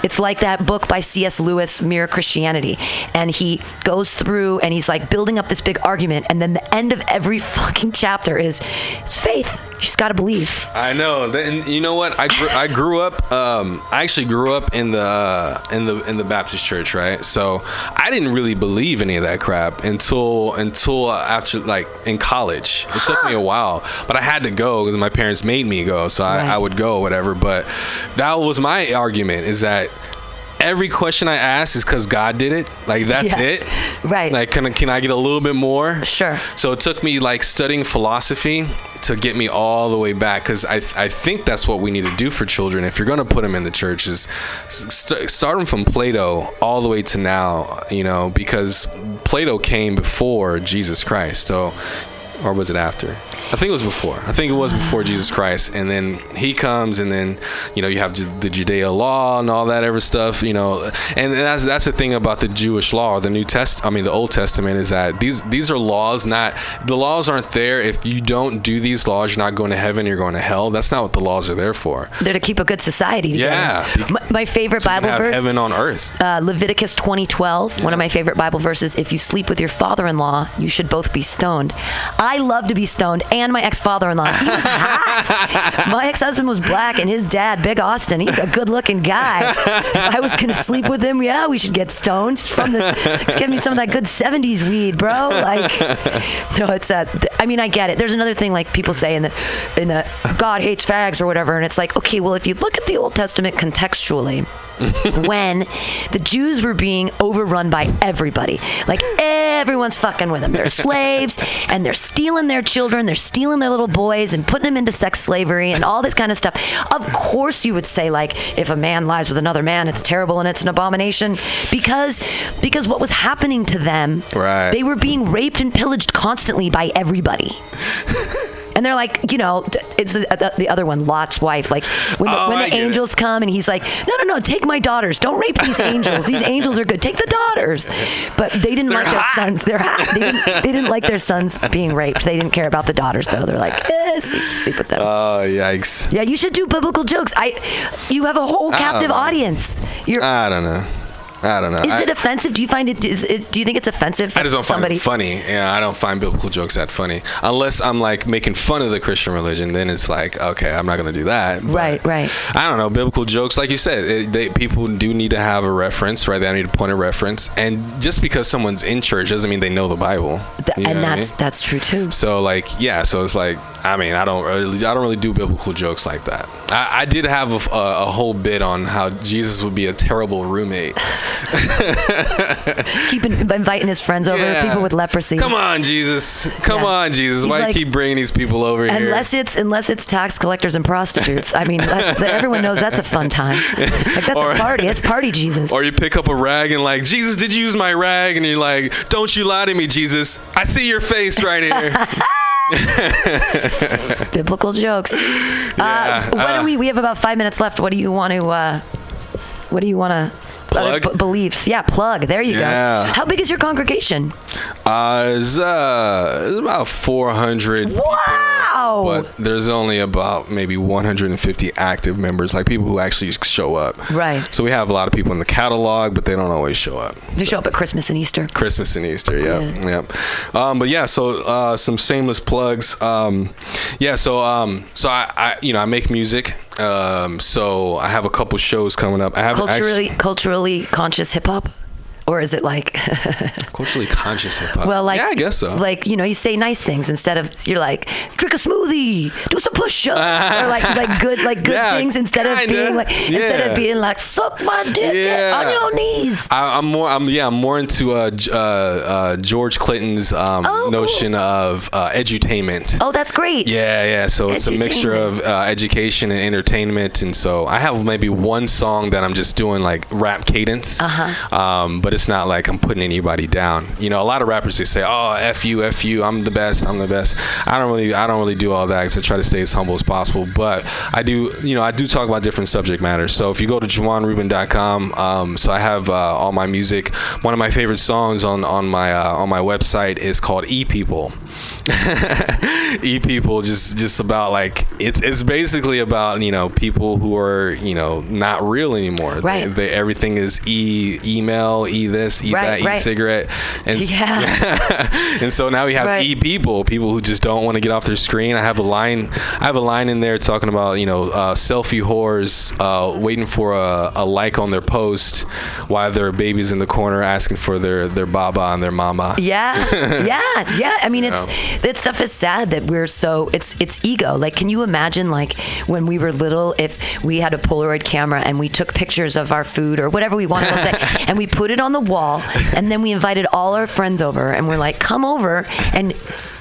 It's like that book by C.S. Lewis, Mere Christianity. And he goes through and he's like building up this big argument. And then the end of every fucking chapter is it's faith. You just got to believe. I know. And you know what? I grew, I grew up. Um, I actually grew up in the uh, in the in the Baptist church, right? So I didn't really believe any of that crap until until after like in college. It took me a while, but I had to go because my parents made me go. So I, Right. I would go, whatever. But that was my argument: is that every question I ask is because God did it. Like that's Yeah. it. Right. Like can I, can I get a little bit more? Sure. So it took me like studying philosophy to get me all the way back because I, I think that's what we need to do for children. If you're going to put them in the church, is st- start them from Plato all the way to now, you know, because Plato came before Jesus Christ. So, or was it after? I think it was before. I think it was before Jesus Christ. And then he comes, and then, you know, you have the Judea law and all that ever stuff, you know. And that's that's the thing about the Jewish law or the New Test. I mean, the Old Testament is that these these are laws. Not the laws aren't there if you don't do these laws. You're not going to heaven. You're going to hell. That's not what the laws are there for. They're to keep a good society together. Yeah. My, my favorite can Bible verse. heaven on earth. uh, Leviticus 20:12, one of my favorite Bible verses. If you sleep with your father-in-law, you should both be stoned. I love to be stoned, and my ex father-in-law, he was hot. my ex-husband was black, and his dad, Big Austin, he's a good-looking guy. If I was gonna sleep with him, yeah, we should get stoned from the. Just give me some of that good '70s weed, bro. Like, no, it's uh, a, I mean, I get it. There's another thing like people say in the in the God hates fags or whatever, and it's like, okay, well, if you look at the Old Testament contextually when the Jews were being overrun by everybody. Like everyone's fucking with them. They're slaves and they're stealing their children, they're stealing their little boys and putting them into sex slavery and all this kind of stuff. Of course you would say like if a man lies with another man, it's terrible and it's an abomination because because what was happening to them, Right. they were being raped and pillaged constantly by everybody. And they're like, you know, it's the, the- the other one, Lot's wife. Like when the, Oh, when the get it. angels come and he's like, no, no, no, take my daughters. Don't rape these angels. These angels are good. Take the daughters. But they didn't like their sons. They're hot. They didn't, they didn't like their sons being raped. They didn't care about the daughters though. They're like, eh, sleep, sleep with them. Oh yikes! yeah, you should do biblical jokes. I, you have a whole captive audience. You're. I don't know. I don't know. is I, it offensive? Do you find it? Is it do you think it's offensive? I just don't somebody? find it funny. Yeah, I don't find biblical jokes that funny. Unless I'm like making fun of the Christian religion, then it's like, okay, I'm not gonna do that. But Right, right. I don't know. Biblical jokes, like you said, it, they, people do need to have a reference, right? They need a point of reference, and just because someone's in church doesn't mean they know the Bible. Th- You know and what I that's mean? that's true too. So like yeah, so it's like I mean I don't really I don't really do biblical jokes like that. I, I did have a, a, a whole bit on how Jesus would be a terrible roommate. Keep in- inviting his friends over, Yeah. people with leprosy. Come on, Jesus. Come Yeah. on, Jesus. He's Why like- you keep bringing these people over here? Unless it's unless it's tax collectors and prostitutes. I mean, that's, everyone knows that's a fun time. Like that's Or- a party. It's party Jesus. or you pick up a rag and like, Jesus, did you use my rag? And you're like, don't you lie to me, Jesus. I see your face right here. Biblical jokes. Yeah, uh, what uh. do we? We have about five minutes left. What do you want to? Uh, what do you want to? Plug? beliefs. Yeah, plug. There you Yeah. go. How big is your congregation? uh, it's, uh, it's about 400 Wow. but there's only about maybe 150 active members, like people who actually show up. Right. So we have a lot of people in the catalog, but they don't always show up. They show up at Christmas and Easter. Christmas and Easter, yep, Yeah. yep. Um, but yeah, so uh, some shameless plugs. Um, yeah, so um, so I, I, you know, I make music. Um, so I have a couple shows coming up. I have Culturally, culturally conscious hip hop, or is it like? culturally conscious hip hop. Well, like, yeah, I guess so. Like, you know, you say nice things instead of you're like, drink a smoothie, do some push-ups, or like, like good, like good Yeah, things instead of kinda. being like, instead of being like, suck my dick Yeah. on your knees. I, I'm more. I'm yeah. I'm more into uh, uh, uh, George Clinton's um, Oh, cool. notion of uh, edutainment. Oh, that's great. Yeah, yeah. So it's a mixture of uh, education and entertainment, and so I have maybe one song that I'm just doing like rap cadence. Uh-huh. Um, but it's not like I'm putting anybody down. You know, a lot of rappers they say, "Oh, f you, f you, I'm the best, I'm the best." I don't really, I don't really do all that because I try to stay as humble as possible. But I do, you know, I do talk about different subject matters. So if you go to JawaanRubin.com, um, so I have uh, all my music. One of my favorite songs on on my uh, on my website is called E People. e people just just about like it's it's basically about you know people who are you know not real anymore Right. they, they, everything is e email e this e Right, that e cigarette and Yeah. and so now we have Right. e people people who just don't want to get off their screen i have a line i have a line in there talking about you know uh, selfie whores uh, waiting for a, a like on their post while their babies in the corner asking for their their baba and their mama Yeah, yeah, yeah. I mean, You it's that stuff is sad that we're so it's it's ego. Like, can you imagine like when we were little, if we had a Polaroid camera and we took pictures of our food or whatever we wanted to say, and we put it on the wall, and then we invited all our friends over, and we're like, come over and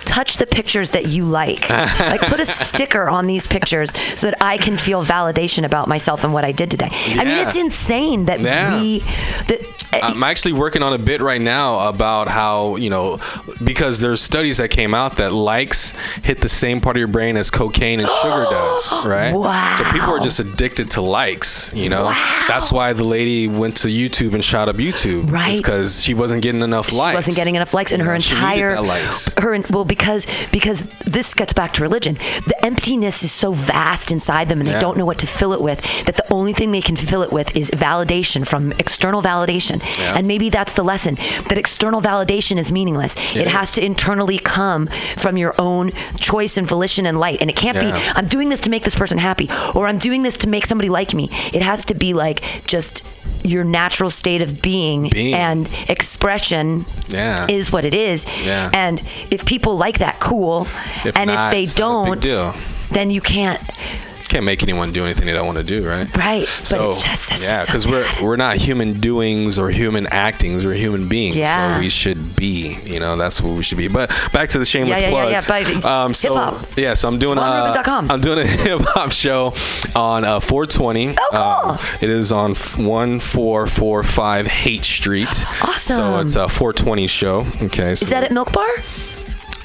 touch the pictures that you like. like put a sticker on these pictures so that I can feel validation about myself and what I did today. I mean, it's insane that Yeah. we that I'm actually working on a bit right now about how you know because there's studies that came out that likes hit the same part of your brain as cocaine and sugar does, right? Wow. So people are just addicted to likes, you know. Wow. That's why the lady went to YouTube and shot up YouTube, Right. Because she wasn't getting enough she likes. She wasn't getting enough likes, and You her know, she needed entire that likes. her well because because because this gets back to religion. The emptiness is so vast inside them, and Yeah. they don't know what to fill it with. That the only thing they can fill it with is validation from external validation. Yeah. And maybe that's the lesson. That external validation is meaningless. It, It has to internally come from your own choice and volition and light. And it can't Yeah. be I'm doing this to make this person happy, or I'm doing this to make somebody like me. It has to be like just your natural state of being, Being. and expression Yeah. is what it is. Yeah. And if people like that, cool. If and not, if they it's not a big don't, then you can't. Can't make anyone do anything they don't want to do, right? Right. So but it's just, that's yeah, just so because we're we're not human doings or human actings. We're human beings. Yeah. So we should be. You know, that's what we should be. But back to the shameless Yeah, yeah, yeah, plugs. yeah, but um, so hip-hop. yeah, so I'm doing Uh, I'm doing a hip hop show on uh, 420. Oh, cool. Um, it is on 1445 Haight Street. Awesome. So it's a 420 show. Okay. So Is that at Milk Bar?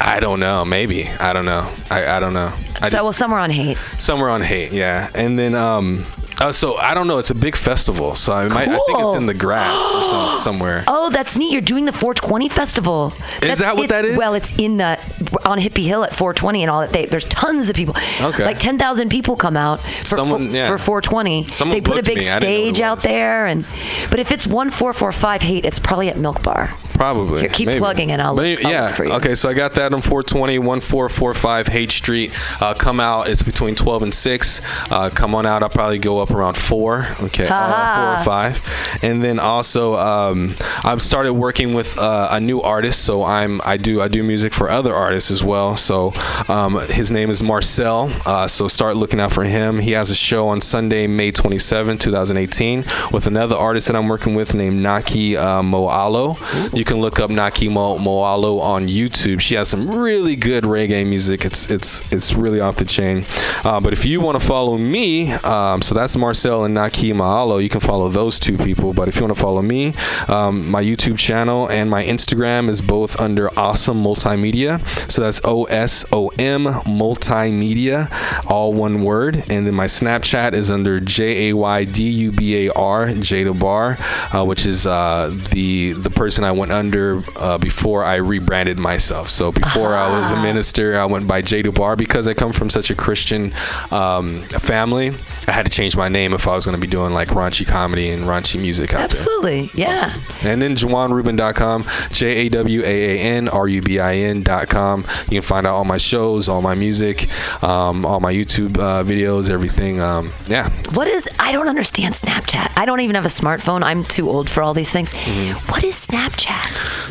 I don't know. Maybe. I don't know. I, I don't know. I so just- well, somewhere on Haight. somewhere on Haight yeah and then um uh, so i don't know it's a big festival so i might i think it's in the grass or some, somewhere Oh, that's neat. You're doing the 420 festival. That's- that what that is? Well, it's in the on Hippie Hill at 420 and all that. They, there's tons of people. Okay. Like 10,000 people come out for Someone- for, yeah. for 420. Someone they put a big me. I didn't know what stage out there, and but if it's 1445 Haight, it's probably at Milk Bar. Probably. Here, keep maybe. plugging and I'll- but anyway, I'll yeah. look for you. okay so i got that on 420 1445 Haight street. Uh, come out it's between 12 and 6 uh, come on out i'll probably go up around 4 okay uh, 4 or 5 and then also um, i've started working with uh, a new artist so i'm i do i do music for other artists as well. So um, his name is marcel uh, so start looking out for him. He has a show on sunday may 27 2018 with another artist that i'm working with named naki uh, moalo. You can look up naki Mo- moalo on youtube. She has some really good reggae music. It's it's it's really off the chain. Uh, but if you want to follow me um, so that's marcel and naki moalo. You can follow those two people. But if you want to follow me um, my youtube channel and my instagram is both under osom multimedia. So that's o-s-o-m multimedia all one word. And then my snapchat is under j-a-y-d-u-b-a-r jada bar uh, which is uh, the the person i went under uh, before i rebranded myself so before i was a minister i went by jada Dubar because i come from such a christian um, family i had to change my name if i was going to be doing like raunchy comedy and raunchy music out there Absolutely, yeah. and then JawaanRubin.com, J A W A A N R U B I N.com. You can find out all my shows, all my music, um, all my YouTube uh, videos, everything. Um, yeah. What is? I don't understand Snapchat. I don't even have a smartphone. I'm too old for all these things. Mm-hmm. What is Snapchat?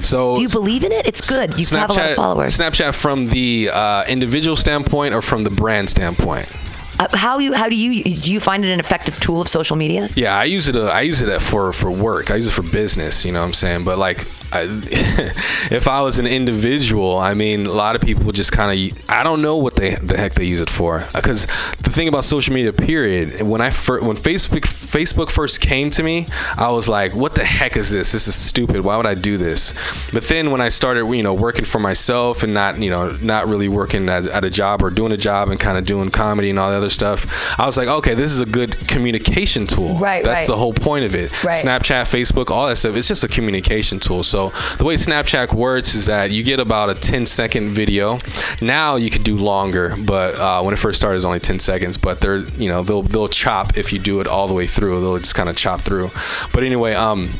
So Do you believe in it? It's good. You have a lot of followers. Snapchat from the uh, individual standpoint or from the brand standpoint? Uh, how you? How do you? Do you find it an effective tool of social media? Yeah, I use it. Uh, I use it for for work. I use it for business. You know what I'm saying? But like, I, if I was an individual, I mean, a lot of people just kind of. I don't know what they the heck they use it for. Uh, because the thing about social media, period. When I fir- when Facebook Facebook first came to me, I was like, what the heck is this? This is stupid. Why would I do this? But then when I started, you know, working for myself and not, you know, not really working at, at a job or doing a job and kind of doing comedy and all the other stuff, I was like, okay, this is a good communication tool. Right, That's right. the whole point of it. Right. Snapchat, Facebook, all that stuff. It's just a communication tool. So the way Snapchat works is that you get about a 10 second video. Now you can do longer, but uh, when it first started, it was only 10 seconds. But they're, you know, they'll they'll chop if you do it all the way through. They'll just kind of chop through. But anyway, um,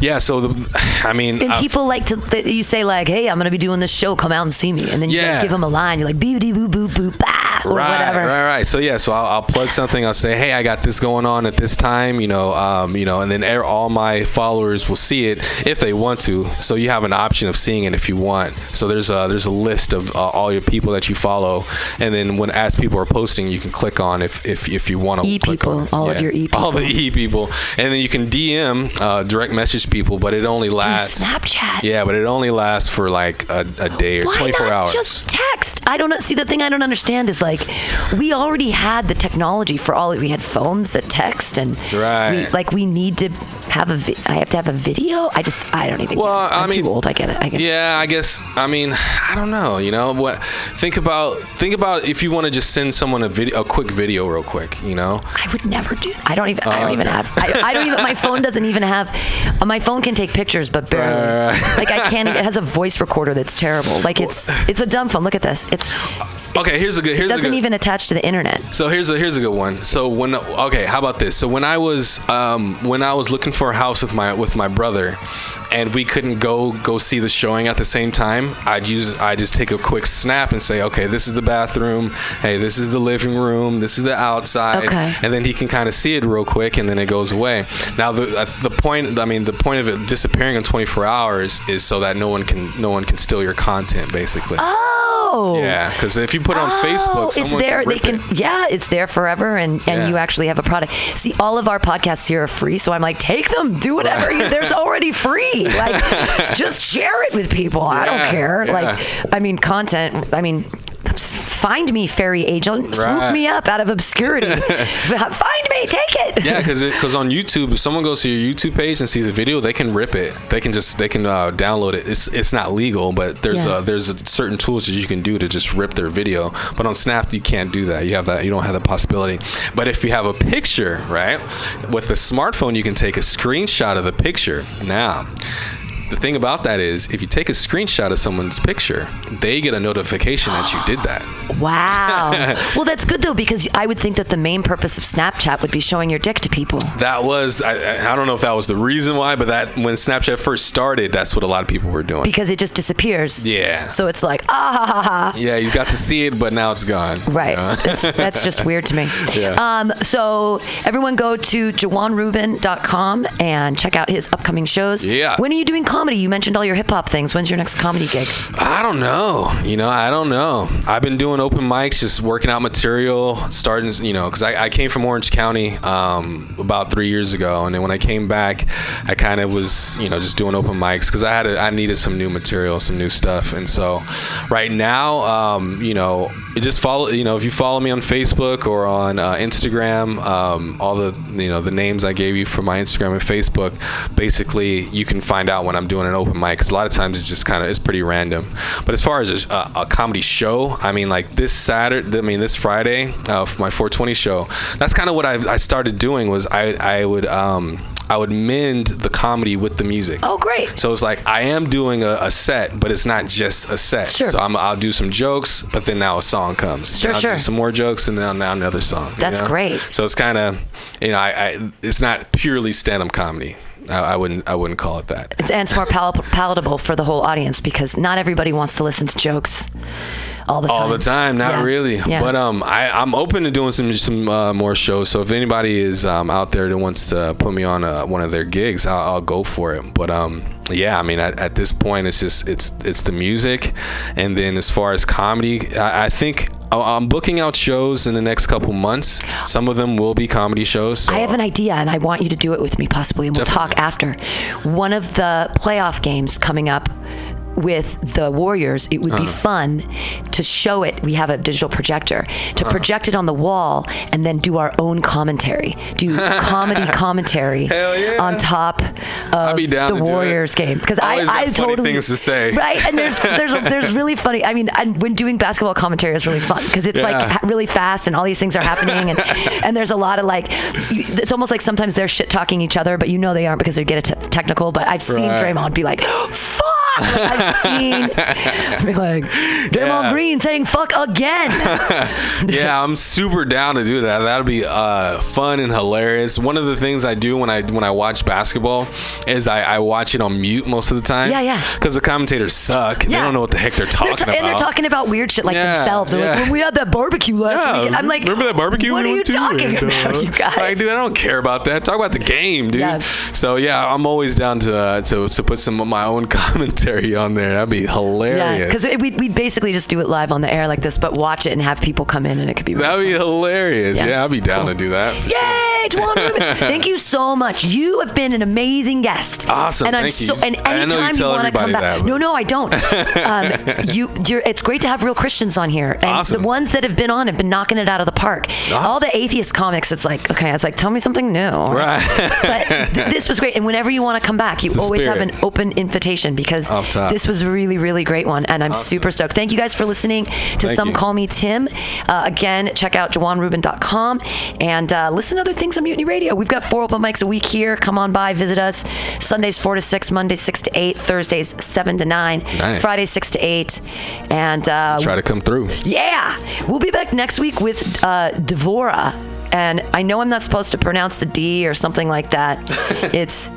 yeah. So the, I mean, And I've- people like to. Th- you say like, "Hey, I'm gonna be doing this show. Come out and see me." And then you Yeah. like, give them a line. You're like, "Boop boop boop boop bah," right, whatever. Right, right. So yeah, so I'll, I'll plug something. I'll say, hey, I got this going on at this time. You know, um, you know, and then er- all my followers will see it if they want to. So you have an option of seeing it if you want. So there's a there's a list of uh, all your people that you follow, and then when as people are posting, you can click on if if, if you want to. E people, all of your E people, all the. E people, and then you can DM uh, direct message people, but it only lasts. Snapchat. Yeah, but it only lasts for like a, a day or Why 24 not hours. just text? I don't. See, the thing I don't understand is like, we already had the technology for all. It we had phones that text, and Right. we, like we need to have a vi- I have to have a video. I just I don't even. Well, get it. I'm I mean, too old. I get it. I get it. Yeah, I guess. I mean, I don't know. You know what? Think about think about if you want to just send someone a video, a quick video, real quick. You know. I would never do. I don't even. I don't even have. I, I don't even. My phone doesn't even have. uh, My phone can take pictures, but barely. like I can't. It has a voice recorder that's terrible. Like it's it's a dumb phone. Look at this. It's Okay, here's a good. Here's doesn't good, even attached to the internet. So here's a here's a good one. So when okay, how about this? So when I was um, when I was looking for a house with my with my brother, and we couldn't go go see the showing at the same time, I'd use I just take a quick snap and say, okay, this is the bathroom. Hey, this is the living room. This is the outside. Okay. And then he can kind of see it real quick, and then it goes away. Now the the point. I mean, the point of it disappearing in 24 hours is so that no one can no one can steal your content, basically. Oh. Oh. Yeah, because if you put it on Oh, Facebook, it's there. Can they can, it. yeah, it's there forever, and and Yeah. you actually have a product. See, all of our podcasts here are free, so I'm like, take them, do whatever. you, there's already free. Like, just share it with people. I don't care. yeah. Like, I mean, content. I mean. Find me, fairy angel. Swoop Right. me up out of obscurity. Find me, take it. Yeah, because because on YouTube, if someone goes to your YouTube page and sees a video, they can rip it. They can just they can uh, download it. It's it's not legal, but there's Yeah. uh, there's a certain tools that you can do to just rip their video. But on Snap, you can't do that. You have that. You don't have the possibility. But if you have a picture, right, with the smartphone, you can take a screenshot of the picture. Now. The thing about that is, if you take a screenshot of someone's picture, they get a notification that you did that. Wow. well, that's good though because I would think that the main purpose of Snapchat would be showing your dick to people. That was I, I don't know if that was the reason why, but that when Snapchat first started, that's what a lot of people were doing. because it just disappears. Yeah. So it's like ah ha ha ha. yeah, you got to see it, but now it's gone. you Right. know? That's, that's just weird to me. Yeah. Um, so everyone go to jawaanrubin.com and check out his upcoming shows. Yeah. When are you doing comedy? You mentioned all your hip hop things. When's your next comedy gig? I don't know. You know, I don't know. I've been doing open mics, just working out material, starting, you know, because I, I came from Orange County um, about three years ago. And then when I came back, I kind of was, you know, just doing open mics because I had a, I needed some new material, some new stuff. And so right now, um, you know, just follow, you know, if you follow me on Facebook or on uh, Instagram, um, all the, you know, the names I gave you for my Instagram and Facebook, basically you can find out when I'm doing an open mic because a lot of times it's just kind of it's pretty random. But as far as a, a comedy show, I mean, like this Saturday, I mean this Friday uh, for my 420 show, that's kind of what I, I started doing was I I would um I would mend the comedy with the music. Oh, great. So it's like I am doing a, a set, but it's not just a set. Sure. So I'm, I'll do some jokes, but then now a song comes. Sure, I'll sure. Do some more jokes, and then now another song. you That's know? great. So it's kind of, you know, I, I it's not purely stand-up comedy. I, I wouldn't I wouldn't call it that. It's, and it's more pal- palatable for the whole audience because not everybody wants to listen to jokes all the time. all the time not Yeah. really Yeah. but um I, i'm open to doing some some uh, more shows so if anybody is um, out there that wants to put me on uh, one of their gigs I'll, I'll go for it but um yeah i mean at, at this point it's just it's it's the music and then as far as comedy i, I think I'm booking out shows in the next couple months. Some of them will be comedy shows. So I have an idea, and I want you to do it with me, possibly, and we'll talk after. One of the playoff games coming up with the Warriors, it would be Uh-huh. fun to show it. We have a digital projector to Uh-huh. project it on the wall and then do our own commentary, do comedy commentary yeah. on top of be the. Warriors game. Because I, I totally things to say. right, and there's there's there's really funny. I mean, and when doing basketball commentary is really fun because it's like Yeah. ha- really fast and all these things are happening and and there's a lot of like it's almost like sometimes they're shit talking each other but you know they aren't because they get it technical but I've seen Right. Draymond be like fuck Like, I've seen be like Draymond Yeah. Green saying fuck again yeah, I'm super down to do that. That'll be uh, fun and hilarious. One of the things I do when I when I watch basketball is I, I watch it on mute most of the time. Yeah, yeah. Because the commentators suck. Yeah. They don't know what the heck they're talking They're ta- about. and they're talking about weird shit like Yeah, themselves. They're like, yeah. when we had that barbecue last week, I'm like, remember that barbecue? What we are you talking And, about, uh, you guys? Like, dude, I don't care about that. Talk about the game, dude. Yeah. So yeah, I'm always down to uh, to to put some of my own commentary on there. That'd be hilarious. yeah, because we we basically just do it live on the air like this, but watch it and have people come in, and it could be really That'd be hilarious. Yeah. Yeah, I'd be down Cool. to do that. Yay! Jawaan Rubin. Thank you so much. You have been an amazing guest. Awesome, And I'm thank so you. and I know you you, want to come back. that, no, no, I don't. um, you you're it's great to have real Christians on here. And Awesome. the ones that have been on have been knocking it out of the park. Awesome. All the atheist comics, it's like, okay, it's like, tell me something new. Right. but th- this was great. And whenever you want to come back, you always have an open invitation because top. This was a really, really great one. And I'm super stoked. Thank you guys for listening to Thank Some you. Call Me Tim. Uh, again, check out JawaanRubin.com and uh, listen to other things on Mutiny Radio. We've got four open mics a week here. Come on by, visit us. Sundays 4 to 6, Mondays 6 to 8, Thursdays 7 to 9, Nice. Fridays 6 to 8. And uh, Try to come through. yeah, we'll be back next week with uh, Devora, and I know I'm not supposed to pronounce the D or something like that. it's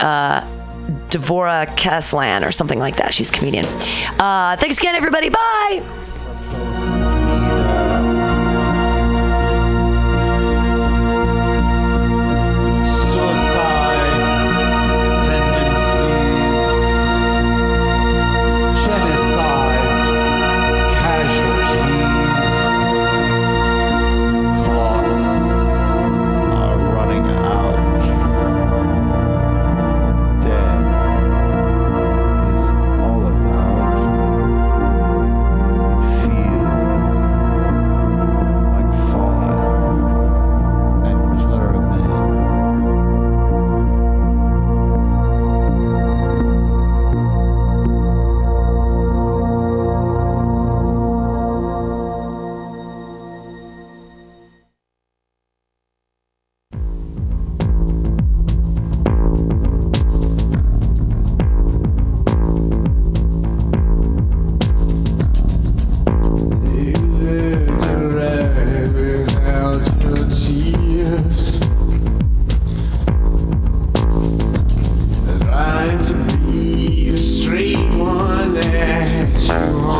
uh, Devora Keslan or something like that. She's a comedian. Uh, thanks again, everybody. Bye. You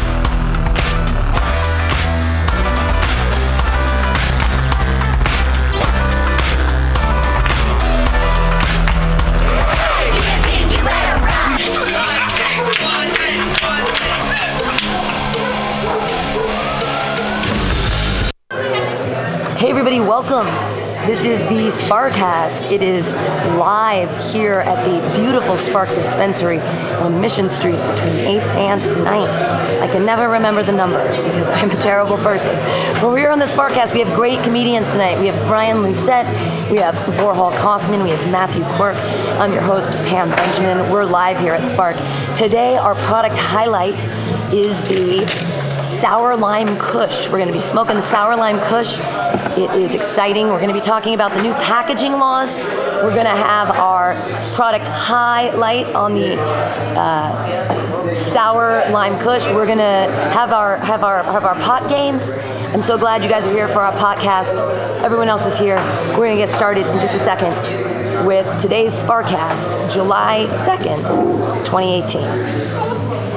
Hey, everybody, welcome. This is the Sparkcast. It is live here at the beautiful Spark Dispensary on Mission Street between 8th and 9th. I can never remember the number because I'm a terrible person. But we're on the Sparkcast. We have great comedians tonight. We have Brian Lucette, we have Warhol Kaufman, we have Matthew Quirk. I'm your host, Pam Benjamin. We're live here at Spark. Today, our product highlight is the Sour Lime Kush. We're going to be smoking the Sour Lime Kush. It is exciting. We're going to be talking about the new packaging laws. We're going to have our product highlight on the uh, Sour Lime Kush. We're going to have our have our have our pot games. I'm so glad you guys are here for our podcast. Everyone else is here. We're going to get started in just a second with today's Sparkcast, July 2nd, 2018.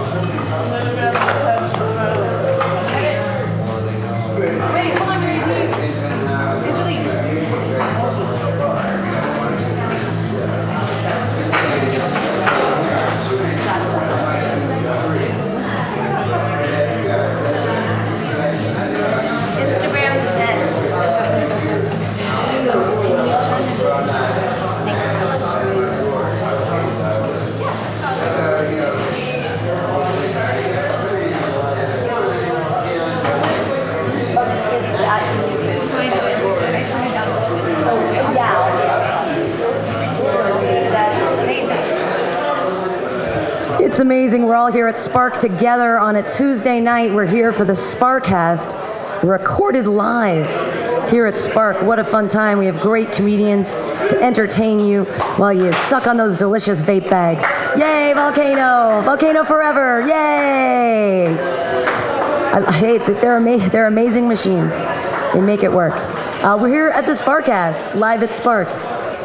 It's amazing. We're all here at Spark together on a Tuesday night. We're here for the Sparkcast, recorded live here at Spark. What a fun time. We have great comedians to entertain you while you suck on those delicious vape bags. Yay, Volcano! Volcano forever! Yay! I, hate that they're, ama- they're amazing machines. They make it work. Uh, we're here at the Sparkcast, live at Spark.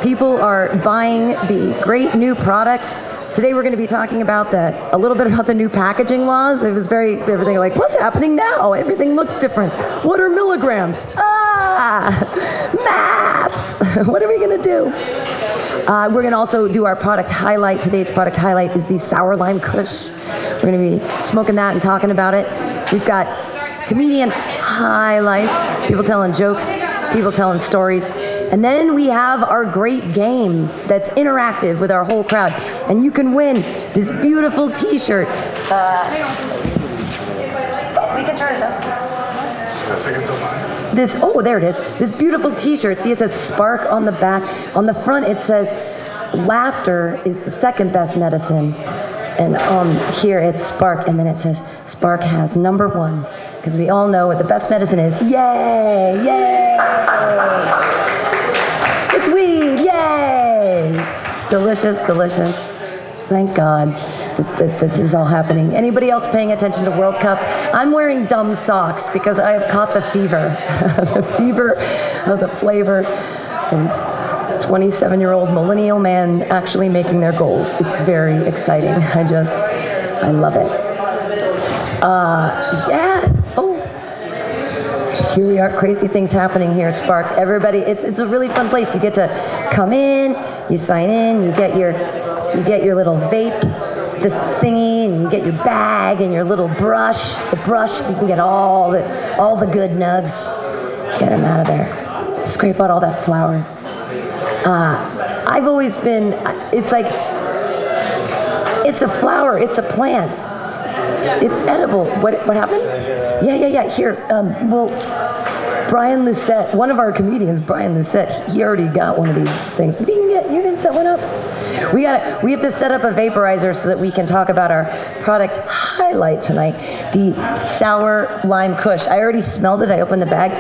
People are buying the great new product. Today we're going to be talking about the a little bit about the new packaging laws. It was very everything like what's happening now? Everything looks different. What are milligrams? Ah, maths. what are we going to do? Uh, we're going to also do our product highlight. Today's product highlight is the sour lime Kush. We're going to be smoking that and talking about it. We've got comedian highlights, people telling jokes, people telling stories. And then we have our great game that's interactive with our whole crowd. And you can win this beautiful t shirt. Uh, we can turn it up. This, oh, there it is. This beautiful t shirt. See, it says Spark on the back. On the front, it says, Laughter is the second best medicine. And um, here it's Spark, and then it says, Spark has number one. Because we all know what the best medicine is. Yay! Yay! Yay! Delicious, delicious. Thank God that, this is all happening. Anybody else paying attention to World Cup? I'm wearing dumb socks because I have caught the fever. the fever of the flavor of 27 year old millennial man actually making their goals. It's very exciting. I just, I love it. Uh, yeah. Here we are, crazy things happening here at Spark. Everybody, it's it's a really fun place. You get to come in, you sign in, you get your you get your little vape this thingy and you get your bag and your little brush, the brush so you can get all the all the good nugs. Get them out of there. Scrape out all that flour. Uh, I've always been it's like it's a flower, it's a plant. It's edible. What what happened? Yeah, yeah, yeah. Here, um, well, Brian Lucette, one of our comedians, Brian Lucette, he already got one of these things. You can get, you can set one up. We got we have to set up a vaporizer so that we can talk about our product highlight tonight, the sour lime Kush. I already smelled it. I opened the bag,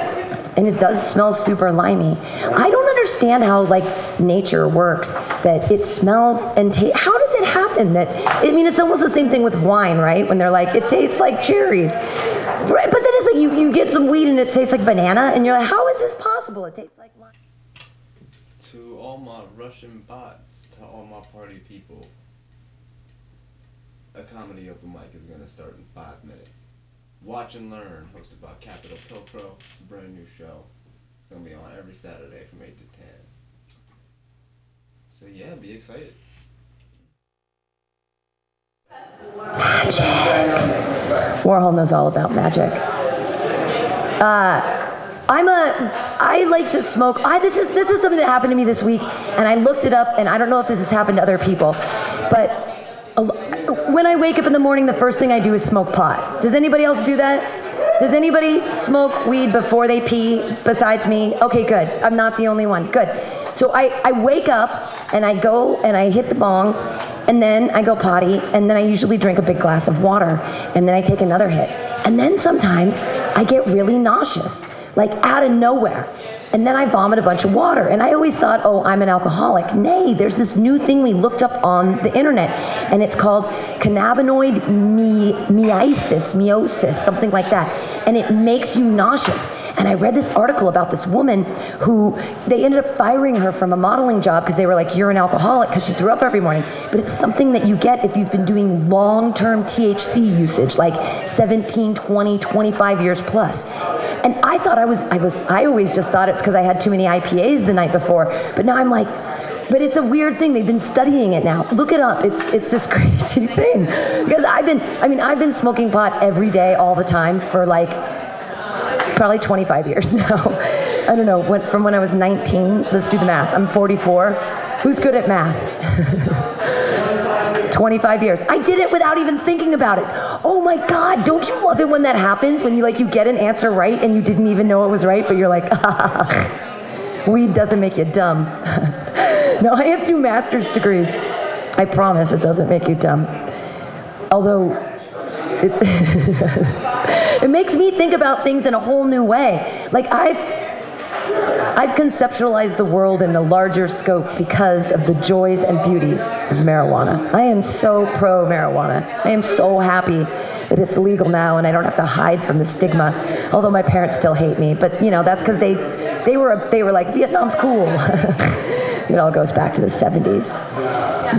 and it does smell super limey. I don't understand how like nature works. That it smells and. How does it happen? That I mean, it's almost the same thing with wine, right? When they're like, it tastes like cherries, right? But then it's like you you get some weed and it tastes like banana, and you're like, how is this possible? It tastes like wine. To all my Russian bots, to all my party people, a comedy open mic is to start in five minutes. Watch and Learn, hosted by Capital a brand new show. It's to be on every Saturday from 8 to 10. So, yeah, be excited. Magic. Warhol knows all about magic. Uh, I'm a. I like to smoke. I this is this is something that happened to me this week, and I looked it up, and I don't know if this has happened to other people, but a when I wake up in the morning, the first thing I do is smoke pot. Does anybody else do that? Does anybody smoke weed before they pee besides me? Okay, good. I'm not the only one. Good. So I, I wake up and I go and I hit the bong and then I go potty and then I usually drink a big glass of water and then I take another hit. And then sometimes I get really nauseous, like out of nowhere. And then I vomit a bunch of water. And I always thought, oh, I'm an alcoholic. Nay, there's this new thing we looked up on the internet, and it's called cannabinoid me- meiosis, meiosis, something like that. And it makes you nauseous. And I read this article about this woman who they ended up firing her from a modeling job because they were like, you're an alcoholic because she threw up every morning. But it's something that you get if you've been doing long term THC usage, like 17, 20, 25 years plus. And I thought I was, I was, I always just thought because I had too many IPAs the night before. But now I'm like, but it's a weird thing. They've been studying it now. Look it up. It's it's this crazy thing. Because I've been, I mean, I've been smoking pot every day, all the time for like probably 25 years now. I don't know. When, from when I was 19. Let's do the math. I'm 44. Who's good at math? 25 years. I did it without even thinking about it. Oh my God, don't you love it when that happens? When you like you get an answer right and you didn't even know it was right, but you're like, weed doesn't make you dumb. no, I have two master's degrees. I promise it doesn't make you dumb. Although it, it makes me think about things in a whole new way. Like I've I've conceptualized the world in a larger scope because of the joys and beauties of marijuana. I am so pro marijuana. I am so happy that it's legal now and I don't have to hide from the stigma. Although my parents still hate me, but you know that's because they they were they were like Vietnam's cool. it all goes back to the 70s.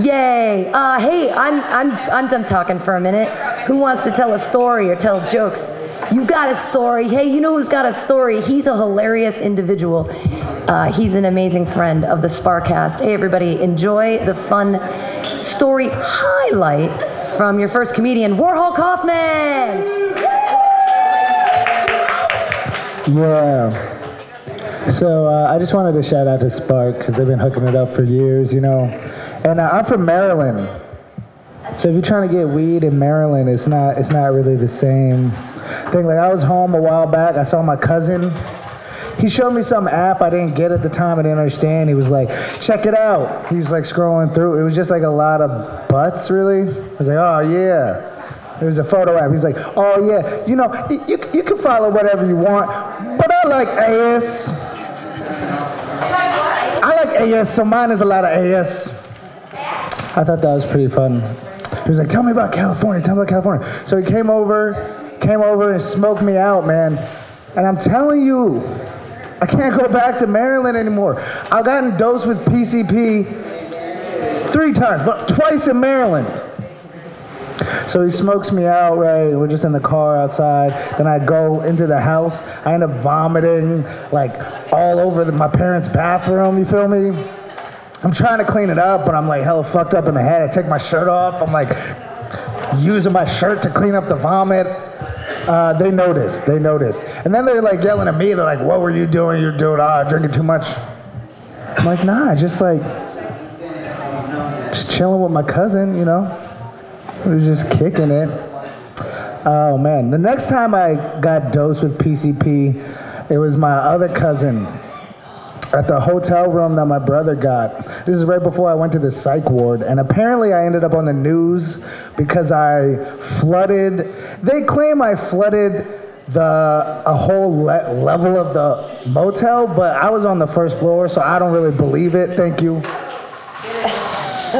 Yay! Uh, hey, I'm I'm I'm done talking for a minute. Who wants to tell a story or tell jokes? You got a story. Hey, you know who's got a story? He's a hilarious individual. Uh, he's an amazing friend of the Sparkcast. Hey, everybody, enjoy the fun story highlight from your first comedian, Warhol Kaufman. Yeah. So uh, I just wanted to shout out to Spark because they've been hooking it up for years, you know. And uh, I'm from Maryland. So if you're trying to get weed in Maryland, it's not it's not really the same thing. Like I was home a while back, I saw my cousin. He showed me some app I didn't get at the time. I didn't understand. He was like, "Check it out." He was like scrolling through. It was just like a lot of butts, really. I was like, "Oh yeah." It was a photo app. He's like, "Oh yeah, you know, you you can follow whatever you want, but I like AS. I like AS, so mine is a lot of AS." I thought that was pretty fun. He was like, "Tell me about California. Tell me about California." So he came over, came over and smoked me out, man. And I'm telling you, I can't go back to Maryland anymore. I've gotten dosed with PCP three times, but twice in Maryland. So he smokes me out, right? We're just in the car outside. Then I go into the house. I end up vomiting like all over the, my parents' bathroom. You feel me? I'm trying to clean it up, but I'm like hella fucked up in the head. I take my shirt off. I'm like using my shirt to clean up the vomit. Uh, they notice. They notice. And then they're like yelling at me. They're like, "What were you doing? You're doing ah, drinking too much." I'm like, "Nah, just like just chilling with my cousin, you know. We was just kicking it." Oh man, the next time I got dosed with PCP, it was my other cousin at the hotel room that my brother got. This is right before I went to the psych ward, and apparently I ended up on the news because I flooded. They claim I flooded the a whole le- level of the motel, but I was on the first floor, so I don't really believe it. Thank you.